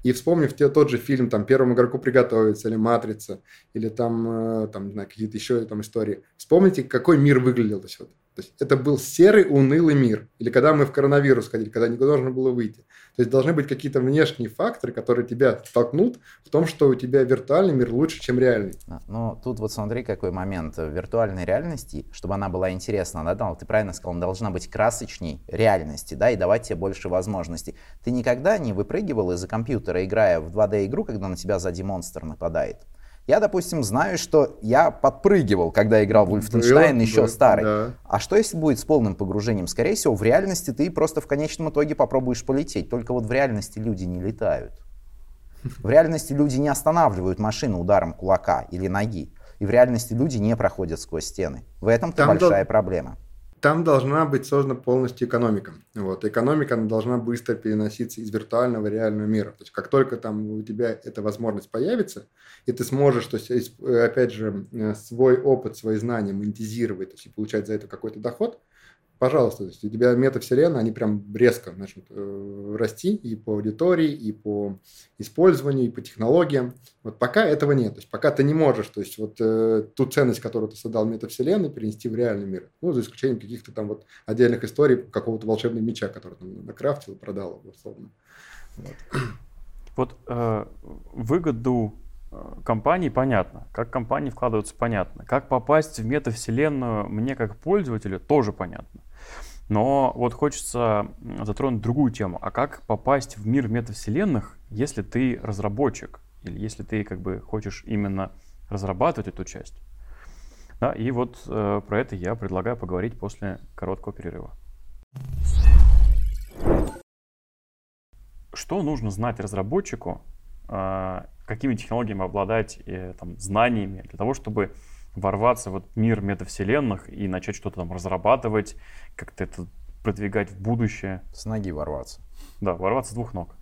И вспомнив те, тот же фильм, там, «Первому игроку приготовиться», или «Матрица», или там, э, там не какие-то еще там истории. Вспомните, какой мир выглядел. То есть, вот, то есть это был серый, унылый мир. Или когда мы в коронавирус ходили, когда никуда нужно было выйти. То есть должны быть какие-то внешние факторы, которые тебя столкнут в том, что у тебя виртуальный мир лучше, чем реальный. Ну, тут вот смотри, какой момент. В виртуальной реальности, чтобы она была интересна, да, ты правильно сказал, она должна быть красочней реальности, да, и давать тебе больше возможностей. Ты никогда не выпрыгивал из-за компьютера, играя в 2D-игру, когда на тебя сзади монстр нападает? Я, допустим, знаю, что я подпрыгивал, когда играл в Wolfenstein еще да, старый. Да. А что если будет с полным погружением? Скорее всего, в реальности ты просто в конечном итоге попробуешь полететь. Только вот в реальности люди не летают. В реальности люди не останавливают машину ударом кулака или ноги. И в реальности люди не проходят сквозь стены. В этом-то большая до... проблема там должна быть создана полностью экономика. Вот. Экономика она должна быстро переноситься из виртуального в реального мира. То есть как только там у тебя эта возможность появится, и ты сможешь, то есть, опять же, э, свой опыт, свои знания монетизировать, то есть, и получать за это какой-то доход – пожалуйста, то есть у тебя метавселенная, они прям резко начнут э, расти и по аудитории, и по использованию, и по технологиям. Вот пока этого нет. То есть пока ты не можешь, то есть вот э, ту ценность, которую ты создал метавселенной, перенести в реальный мир. Ну, за исключением каких-то там вот отдельных историй какого-то волшебного меча, который там накрафтил, продал, условно. Вот, вот э, выгоду э, компании понятно, как компании вкладываются понятно, как попасть в метавселенную мне как пользователю тоже понятно. Но вот хочется затронуть другую тему. А как попасть в мир метавселенных, если ты разработчик? Или если ты как бы хочешь именно разрабатывать эту часть? Да, и вот э, про это я предлагаю поговорить после короткого перерыва. Что нужно знать разработчику, э, какими технологиями обладать, э, там, знаниями для того, чтобы ворваться в мир метавселенных и начать что-то там разрабатывать, как-то это продвигать в будущее. С ноги ворваться. Да, ворваться с двух ног.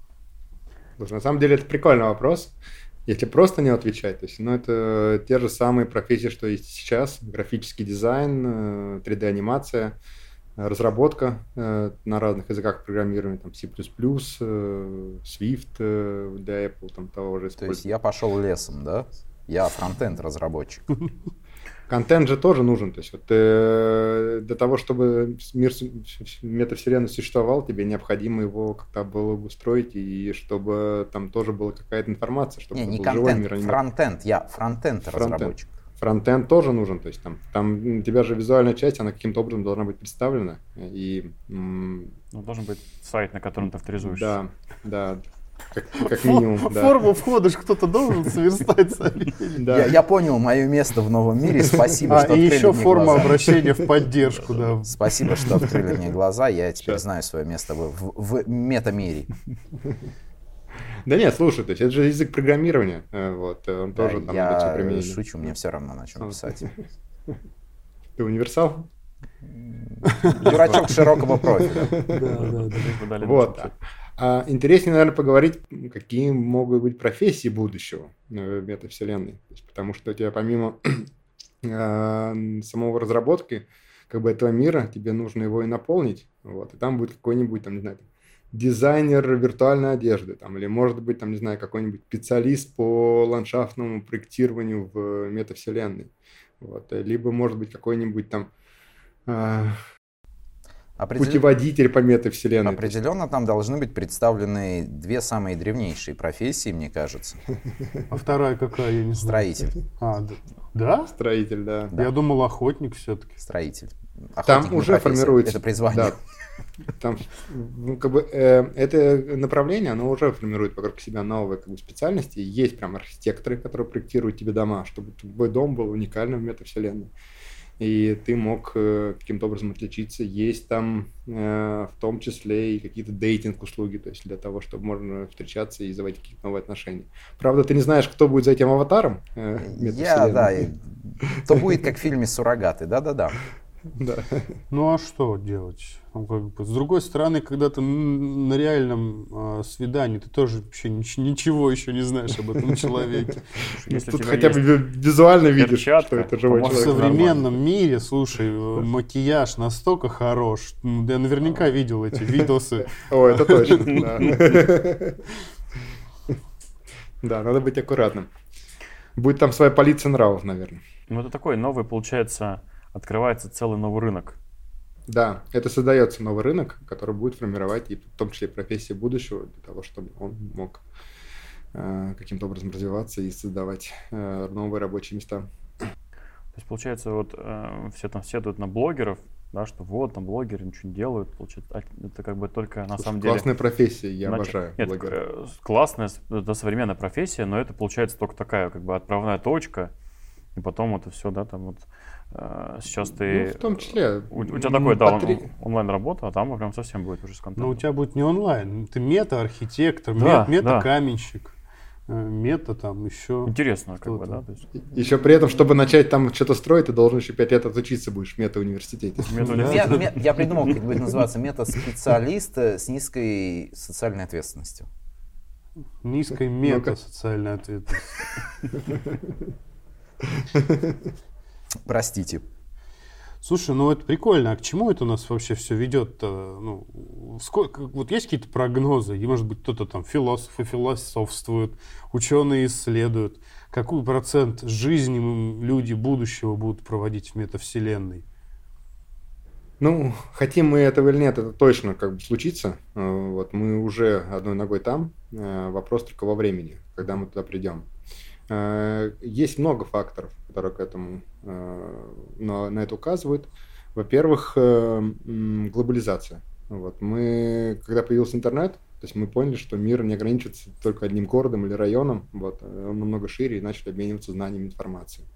Слушай, на самом деле это прикольный вопрос. Если просто не отвечать, то есть, ну, это те же самые профессии, что есть сейчас. Графический дизайн, 3D-анимация, э, разработка э, на разных языках программирования, там C++, э, Swift для Apple, там того же То есть я пошел лесом, да? Я фронтенд разработчик. Контент же тоже нужен. То есть вот, э, для того, чтобы мир метавселенной существовал, тебе необходимо его как-то было устроить, и чтобы там тоже была какая-то информация. Чтобы не, не контент, мир, а фронтенд. Я фронтенд разработчик. Фронтенд тоже нужен, то есть там, там у тебя же визуальная часть, она каким-то образом должна быть представлена. И, ну, должен быть сайт, на котором ты авторизуешься. Да, да. Как, как минимум, да. Форму входа кто-то должен сверстать. Да. Я, я понял мое место в новом мире. Спасибо, а, что и еще форма глаза. обращения в поддержку. Да. Спасибо, что открыли мне глаза. Я теперь Сейчас. знаю свое место в, в, в метамире. Да нет, слушай, то есть это же язык программирования. Э, вот, э, он тоже там Я шучу, мне все равно на чем писать. Ты универсал? Дурачок широкого профиля. Да, да, да. Вот. А интереснее, наверное, поговорить, какие могут быть профессии будущего в метавселенной. Потому что у тебя помимо а, самого разработки как бы этого мира, тебе нужно его и наполнить. Вот, и там будет какой-нибудь, там, не знаю, дизайнер виртуальной одежды, там, или может быть, там, не знаю, какой-нибудь специалист по ландшафтному проектированию в метавселенной. Вот, либо может быть какой-нибудь там Определен- путеводитель по метавселенной. Определенно там должны быть представлены две самые древнейшие профессии, мне кажется. А вторая какая, я не знаю. Строитель. А, да? Да? Строитель, да. Я думал, охотник все-таки. Строитель. Там Охотник не уже профессия, формируется. Это призвание. Да. Там, ну, как бы, э, это направление, оно уже формирует вокруг себя новые как бы, специальности. Есть прям архитекторы, которые проектируют тебе дома, чтобы твой дом был уникальным в метавселенной. И ты мог э, каким-то образом отличиться. Есть там э, в том числе и какие-то дейтинг-услуги, то есть для того, чтобы можно встречаться и заводить какие-то новые отношения. Правда, ты не знаешь, кто будет за этим аватаром. э, Я, да, и- то будет как в фильме «Суррогаты», да-да-да. Да. Ну а что делать? Ну, как бы, с другой стороны, когда ты на реальном а, свидании, ты тоже вообще нич- ничего еще не знаешь об этом человеке. Если Тут хотя бы ви- визуально видишь, что это то живой В человек. современном мире, слушай, э, макияж настолько хорош. М, Я наверняка видел эти видосы. О, это точно, да. Да, надо быть аккуратным. Будет там своя полиция нравов, наверное. Ну, это такой новый, получается, открывается целый новый рынок. Да, это создается новый рынок, который будет формировать и в том числе профессии будущего для того, чтобы он мог э, каким-то образом развиваться и создавать э, новые рабочие места. То есть, получается, вот э, все там сетуют на блогеров, да, что вот, там блогеры ничего не делают, получается, а это как бы только на Слушай, самом деле... классная профессия, я нач- обожаю Нет, блогеров. э, классная, да, современная профессия, но это получается только такая, как бы, отправная точка, и потом это все, да, там вот сейчас ты... Ну, в том числе. У, у тебя такой, да, он- онлайн-работа, а там прям совсем будет уже с контентом. Но у тебя будет не онлайн. Ты мета-архитектор, Да, мет- мета-каменщик, э, мета там еще. Интересно, как бы, да, то есть... Еще при этом, чтобы начать там что-то строить, ты должен еще пять лет отучиться будешь в мета-университете. мета- Ме- ме- Я придумал, как будет называться, метод-специалист э, с низкой социальной ответственностью. Низкой мета-социальной ответственности. Простите. Слушай, ну это прикольно. А к чему это у нас вообще все ведет? Ну, сколько, вот есть какие-то прогнозы? И, может быть, кто-то там философы философствуют, ученые исследуют. Какой процент жизни люди будущего будут проводить в метавселенной? Ну, хотим мы этого или нет, это точно как бы случится. Э, Вот мы уже одной ногой там. Э, Вопрос только во времени, когда мы туда придем. Э, Есть много факторов, которые к этому э, на, на это указывают. Во-первых, э, глобализация. Вот мы, когда появился интернет, то есть мы поняли, что мир не ограничивается только одним городом или районом, вот, он намного шире и начали обмениваться знаниями, информацией.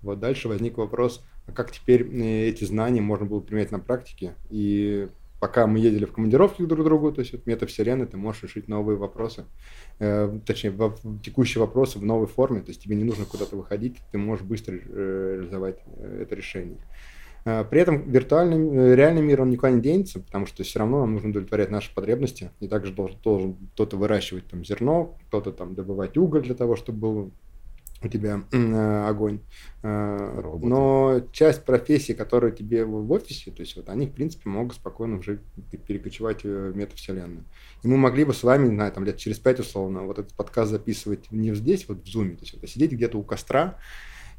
Вот дальше возник вопрос, а как теперь э, эти знания можно было применять на практике? И пока мы ездили в командировки друг к другу, то есть вот метавселенной, ты можешь решить новые вопросы, э, точнее, во- текущие вопросы в новой форме, то есть тебе не нужно куда-то выходить, ты можешь быстро э, реализовать э, это решение. Э, При этом виртуальный, э, реальный мир, он никуда не денется, потому что все равно нам нужно удовлетворять наши потребности, и также должен, должен кто-то выращивать там зерно, кто-то там добывать уголь для того, чтобы был у тебя э, огонь. Э, Роботы. Но часть профессий, которые тебе в в офисе, то есть вот они, в принципе, могут спокойно уже перекочевать э, в метавселенную. И мы могли бы с вами, не знаю, там лет через пять условно, вот этот подкаст записывать не здесь, вот в зуме, то есть вот, а сидеть где-то у костра,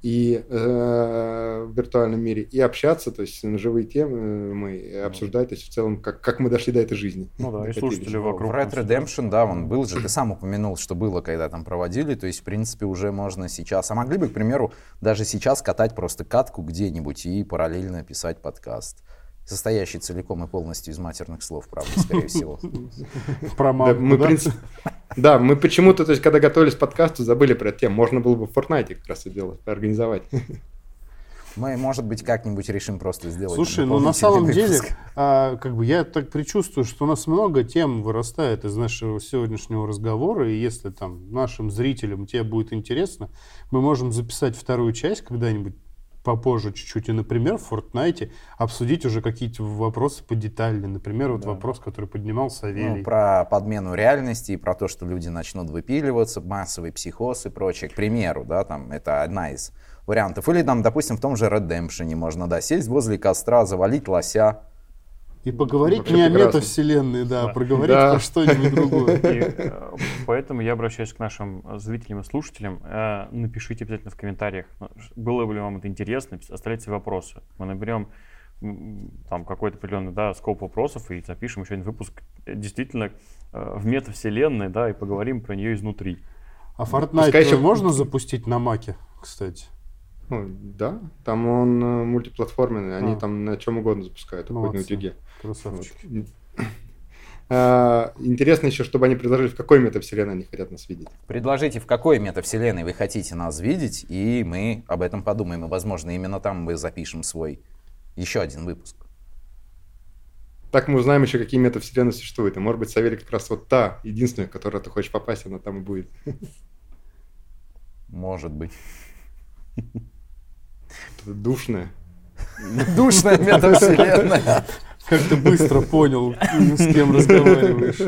и э, в виртуальном мире и общаться, то есть на живые темы мы и обсуждать, то есть в целом, как, как мы дошли до этой жизни. Ну да, и слушатели В вокруг. Red Redemption, да, он был же, ты сам упомянул, что было, когда там проводили, то есть, в принципе, уже можно сейчас, а могли бы, к примеру, даже сейчас катать просто катку где-нибудь и параллельно писать подкаст, состоящий целиком и полностью из матерных слов, правда, скорее всего. Про Да, маму, мы, да? принципе, да, мы почему-то, то есть, когда готовились к подкасту, забыли про эту тему. Можно было бы в Fortnite как раз это делать, организовать. Мы, может быть, как-нибудь решим просто сделать. Слушай, ну на самом деле, а, как бы я так предчувствую, что у нас много тем вырастает из нашего сегодняшнего разговора, и если там нашим зрителям тебе будет интересно, мы можем записать вторую часть когда-нибудь попозже чуть-чуть, и, например, в Fortnite обсудить уже какие-то вопросы подетальнее. Например, вот Да. вопрос, который поднимал Савелий. Ну, про подмену реальности и про то, что люди начнут выпиливаться, массовый психоз и прочее. К примеру, да, там это одна из вариантов. Или там, допустим, в том же Redemption можно, да, сесть возле костра, завалить лося. И поговорить Вообще не о прекрасно. метавселенной, да, а Да. проговорить Да. про что-нибудь другое. И, э, поэтому я обращаюсь к нашим э, зрителям и слушателям. Э, Напишите обязательно в комментариях, ну, было бы ли вам это интересно, оставляйте вопросы. Мы наберем там какой-то определенный, да, скоп вопросов и запишем еще один выпуск действительно в метавселенной, да, и поговорим про нее изнутри. А Fortnite Пускай еще... можно запустить на Маке, кстати? Ну, да, там он мультиплатформенный, они а. там на чем угодно запускают, хоть на утюге. Красавчики. А, интересно еще, чтобы они предложили, в какой метавселенной они хотят нас видеть. Предложите, в какой метавселенной вы хотите нас видеть, и мы об этом подумаем. И, возможно, именно там мы запишем свой еще один выпуск. Так мы узнаем еще, какие метавселенные существуют. И, может быть, Савелий как раз вот та, единственная, в которую ты хочешь попасть, она там и будет. Может быть. Душная. Душная метавселенная. Как ты быстро понял, с кем разговариваешь.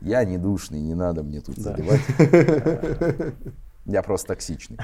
Я не душный, не надо мне тут да. задевать. Я просто токсичный.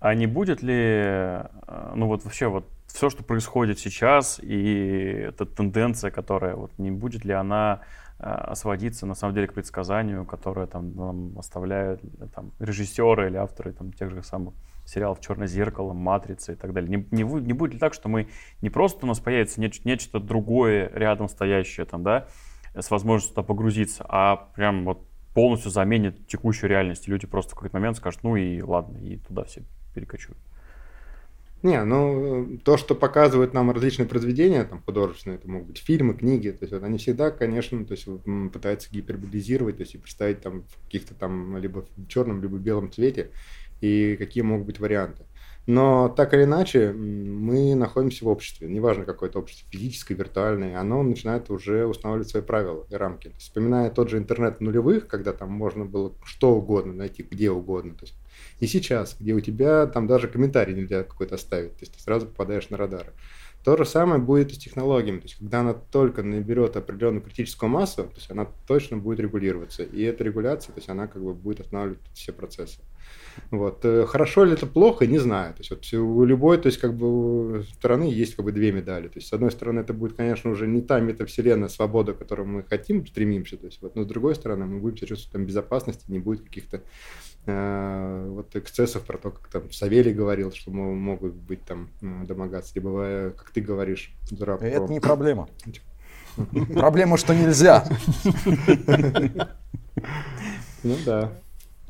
А не будет ли, э, ну вот вообще вот все, что происходит сейчас, и эта тенденция, которая вот не будет ли она э, сводиться на самом деле к предсказанию, которое там нам оставляют э, там, режиссеры или авторы там, тех же самых сериалов «Черное зеркало», «Матрица» и так далее. Не, не, не будет ли так, что мы не просто у нас появится нечто, нечто другое рядом стоящее там, да, с возможностью туда погрузиться, а прям вот полностью заменит текущую реальность. И люди просто в какой-то момент скажут, ну и ладно, и туда все перекочуют. Не, ну то, что показывают нам различные произведения, там художественные, это могут быть фильмы, книги, то есть вот они всегда, конечно, то есть пытаются гиперболизировать, то есть и представить там в каких-то там либо в черном, либо белом цвете, и какие могут быть варианты. Но так или иначе, мы находимся в обществе, неважно какое это общество, физическое, виртуальное, оно начинает уже устанавливать свои правила и рамки. Вспоминая тот же интернет нулевых, когда там можно было что угодно найти, где угодно. То есть, и сейчас, где у тебя там даже комментарий нельзя какой-то оставить, то есть ты сразу попадаешь на радары. То же самое будет и с технологиями. То есть, когда она только наберет определенную критическую массу, то есть она точно будет регулироваться. И эта регуляция, то есть она как бы будет останавливать все процессы. Вот. Э, хорошо ли это плохо, не знаю. То есть вот у любой, то есть как бы стороны есть как бы две медали. То есть с одной стороны это будет, конечно, уже не та метавселенная свобода, к которой мы хотим, стремимся. То есть, вот, но с другой стороны мы будем чувствовать там безопасности, не будет каких-то э, вот эксцессов про то, как там Савелий говорил, что могут быть там э, домогаться, либо как ты говоришь, дурак. Это не проблема. Проблема, что нельзя. Ну да.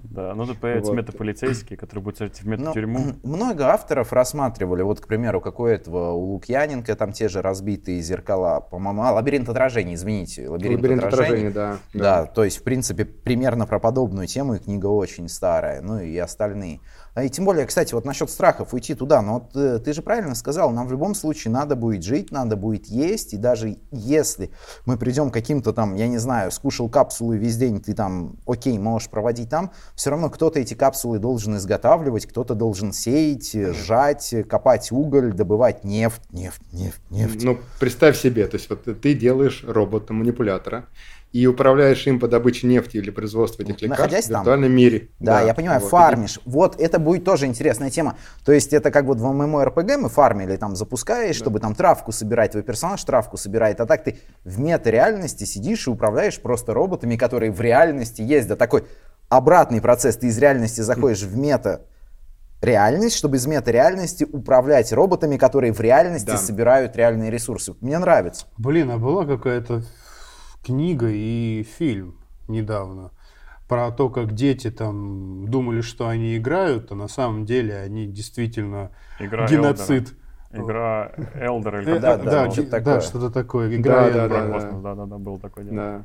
Да, ну тут появятся вот. метаполицейские, которые будут садить в метатюрьму. Ну, много авторов рассматривали, вот, к примеру, какой этого у Лукьяненко, там те же разбитые зеркала, по-моему, а, лабиринт отражений, извините, лабиринт, лабиринт отражений. да, да. Да, то есть, в принципе, примерно про подобную тему, и книга очень старая, ну и остальные. А и тем более, кстати, вот насчет страхов уйти туда, но вот э, ты же правильно сказал, нам в любом случае надо будет жить, надо будет есть, и даже если мы придем каким-то там, я не знаю, скушал капсулы весь день, ты там, окей, можешь проводить там, все равно кто-то эти капсулы должен изготавливать, кто-то должен сеять, сжать, копать уголь, добывать нефть, нефть, нефть, нефть. Ну, представь себе, то есть вот ты делаешь робота-манипулятора, и управляешь им по добыче нефти или производству этих лекарств Находясь в виртуальном там. мире. Да, да, я понимаю, вот. фармишь. Вот это будет тоже интересная тема. То есть это как вот в MMORPG мы фармили, там запускаешь, да. чтобы там травку собирать, твой персонаж травку собирает, а так ты в мета-реальности сидишь и управляешь просто роботами, которые в реальности. Да такой обратный процесс, ты из реальности заходишь в мета реальность, чтобы из мета-реальности управлять роботами, которые в реальности да. собирают реальные ресурсы. Мне нравится. Блин, а была какая-то книга и фильм недавно про то, как дети там думали, что они играют, а на самом деле они действительно Игра геноцид. Элдера. Игра Элдер или э, да, да, да, да, что-то такое. Игра да, да, да, да, да, да, было такое дело. Да.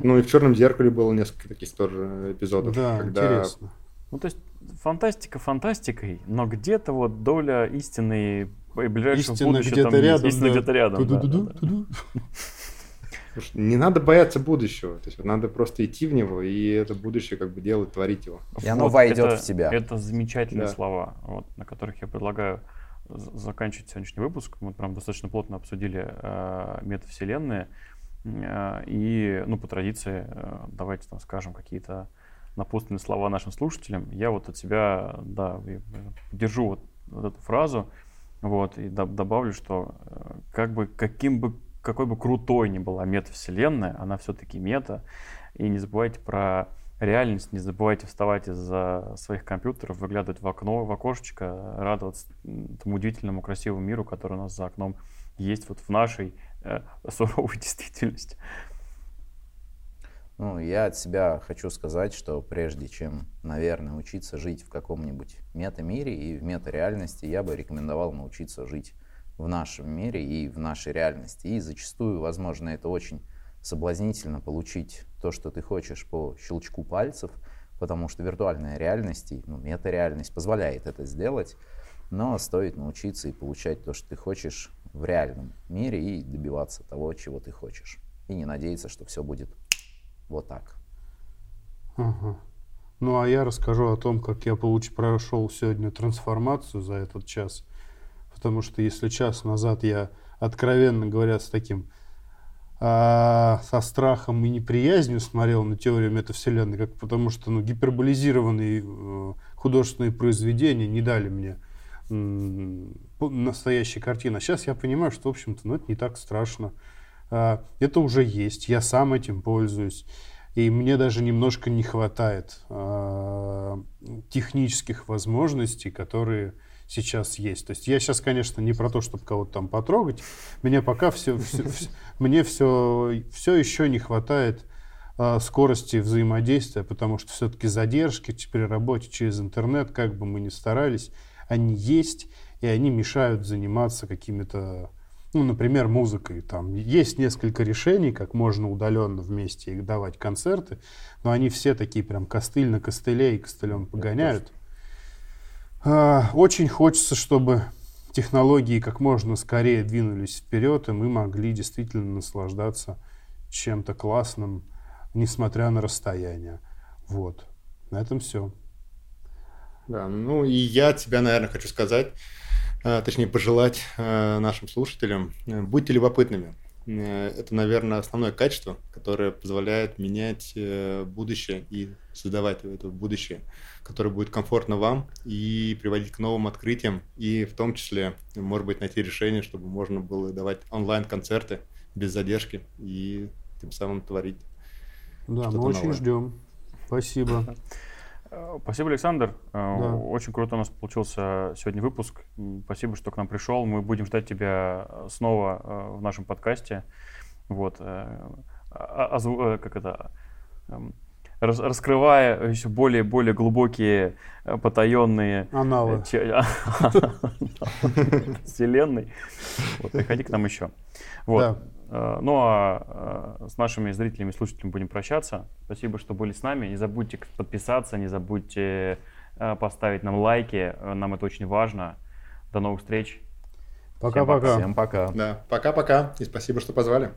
Ну и в Черном зеркале было несколько таких тоже эпизодов. Да, когда... интересно. Ну то есть фантастика фантастикой, но где-то вот доля истины ближайшего истина будущего где-то там рядом, истина да. где-то рядом. Да, да, да. Не надо бояться будущего, то есть надо просто идти в него и это будущее как бы делать, творить его. И оно вот войдет это, в тебя. Это замечательные да. слова, вот, на которых я предлагаю заканчивать сегодняшний выпуск. Мы прям достаточно плотно обсудили э, метавселенные. Э, и, ну, по традиции, э, давайте там скажем какие-то напутственные слова нашим слушателям. Я вот от себя, да, держу вот, вот эту фразу, вот, и добавлю, что э, как бы, каким бы какой бы крутой ни была метавселенная, она все-таки мета. И не забывайте про реальность. Не забывайте вставать из-за своих компьютеров, выглядывать в окно, в окошечко, радоваться тому удивительному, красивому миру, который у нас за окном есть вот в нашей э, суровой действительности. Ну, я от себя хочу сказать, что прежде чем, наверное, учиться жить в каком-нибудь мета-мире и в мета-реальности, я бы рекомендовал научиться жить в нашем мире и в нашей реальности. И зачастую, возможно, это очень соблазнительно получить то, что ты хочешь по щелчку пальцев, потому что виртуальная реальность, ну, мета-реальность позволяет это сделать, но стоит научиться и получать то, что ты хочешь в реальном мире и добиваться того, чего ты хочешь. И не надеяться, что все будет вот так. Ага. Ну, а я расскажу о том, как я получ... прошел сегодня трансформацию за этот час. Потому что если час назад я, откровенно говоря, с таким а, со страхом и неприязнью смотрел на теорию метавселенной, как потому что ну, гиперболизированные э, художественные произведения не дали мне м, настоящей картины. А сейчас я понимаю, что, в общем-то, ну, это не так страшно. А, это уже есть, я сам этим пользуюсь. И мне даже немножко не хватает а, технических возможностей, которые сейчас есть. То есть я сейчас, конечно, не про то, чтобы кого-то там потрогать. Мне пока все, все, все мне все, все еще не хватает э, скорости взаимодействия, потому что все-таки задержки при работе через интернет, как бы мы ни старались, они есть, и они мешают заниматься какими-то ну, например, музыкой. Там есть несколько решений, как можно удаленно вместе их давать концерты, но они все такие прям костыль на костыле и костылем погоняют. А, очень хочется, чтобы технологии как можно скорее двинулись вперед, и мы могли действительно наслаждаться чем-то классным, несмотря на расстояние. Вот. На этом все. Да, ну и я тебя, наверное, хочу сказать, а, точнее пожелать а, нашим слушателям, э, будьте любопытными. Э, это, наверное, основное качество, которое позволяет менять э, будущее и создавать это будущее, которое будет комфортно вам и приводить к новым открытиям, и в том числе, может быть, найти решение, чтобы можно было давать онлайн-концерты без задержки и тем самым творить. Да, мы очень новое. ждем. Спасибо. Э, спасибо, Александр. Э, да. Очень круто у нас получился сегодня выпуск. Спасибо, что к нам пришел. Мы будем ждать тебя снова э, в нашем подкасте. Вот. А, а, как это? Эм, раскрывая еще более более глубокие потаенные аналы вселенной. Вот, приходи к нам еще. Вот. Ну а э, с нашими зрителями и слушателями будем прощаться. Спасибо, что были с нами. Не забудьте подписаться, не забудьте э, поставить нам лайки. Нам это очень важно. До новых встреч. Пока-пока. Всем пока. Да, пока-пока. И спасибо, что позвали.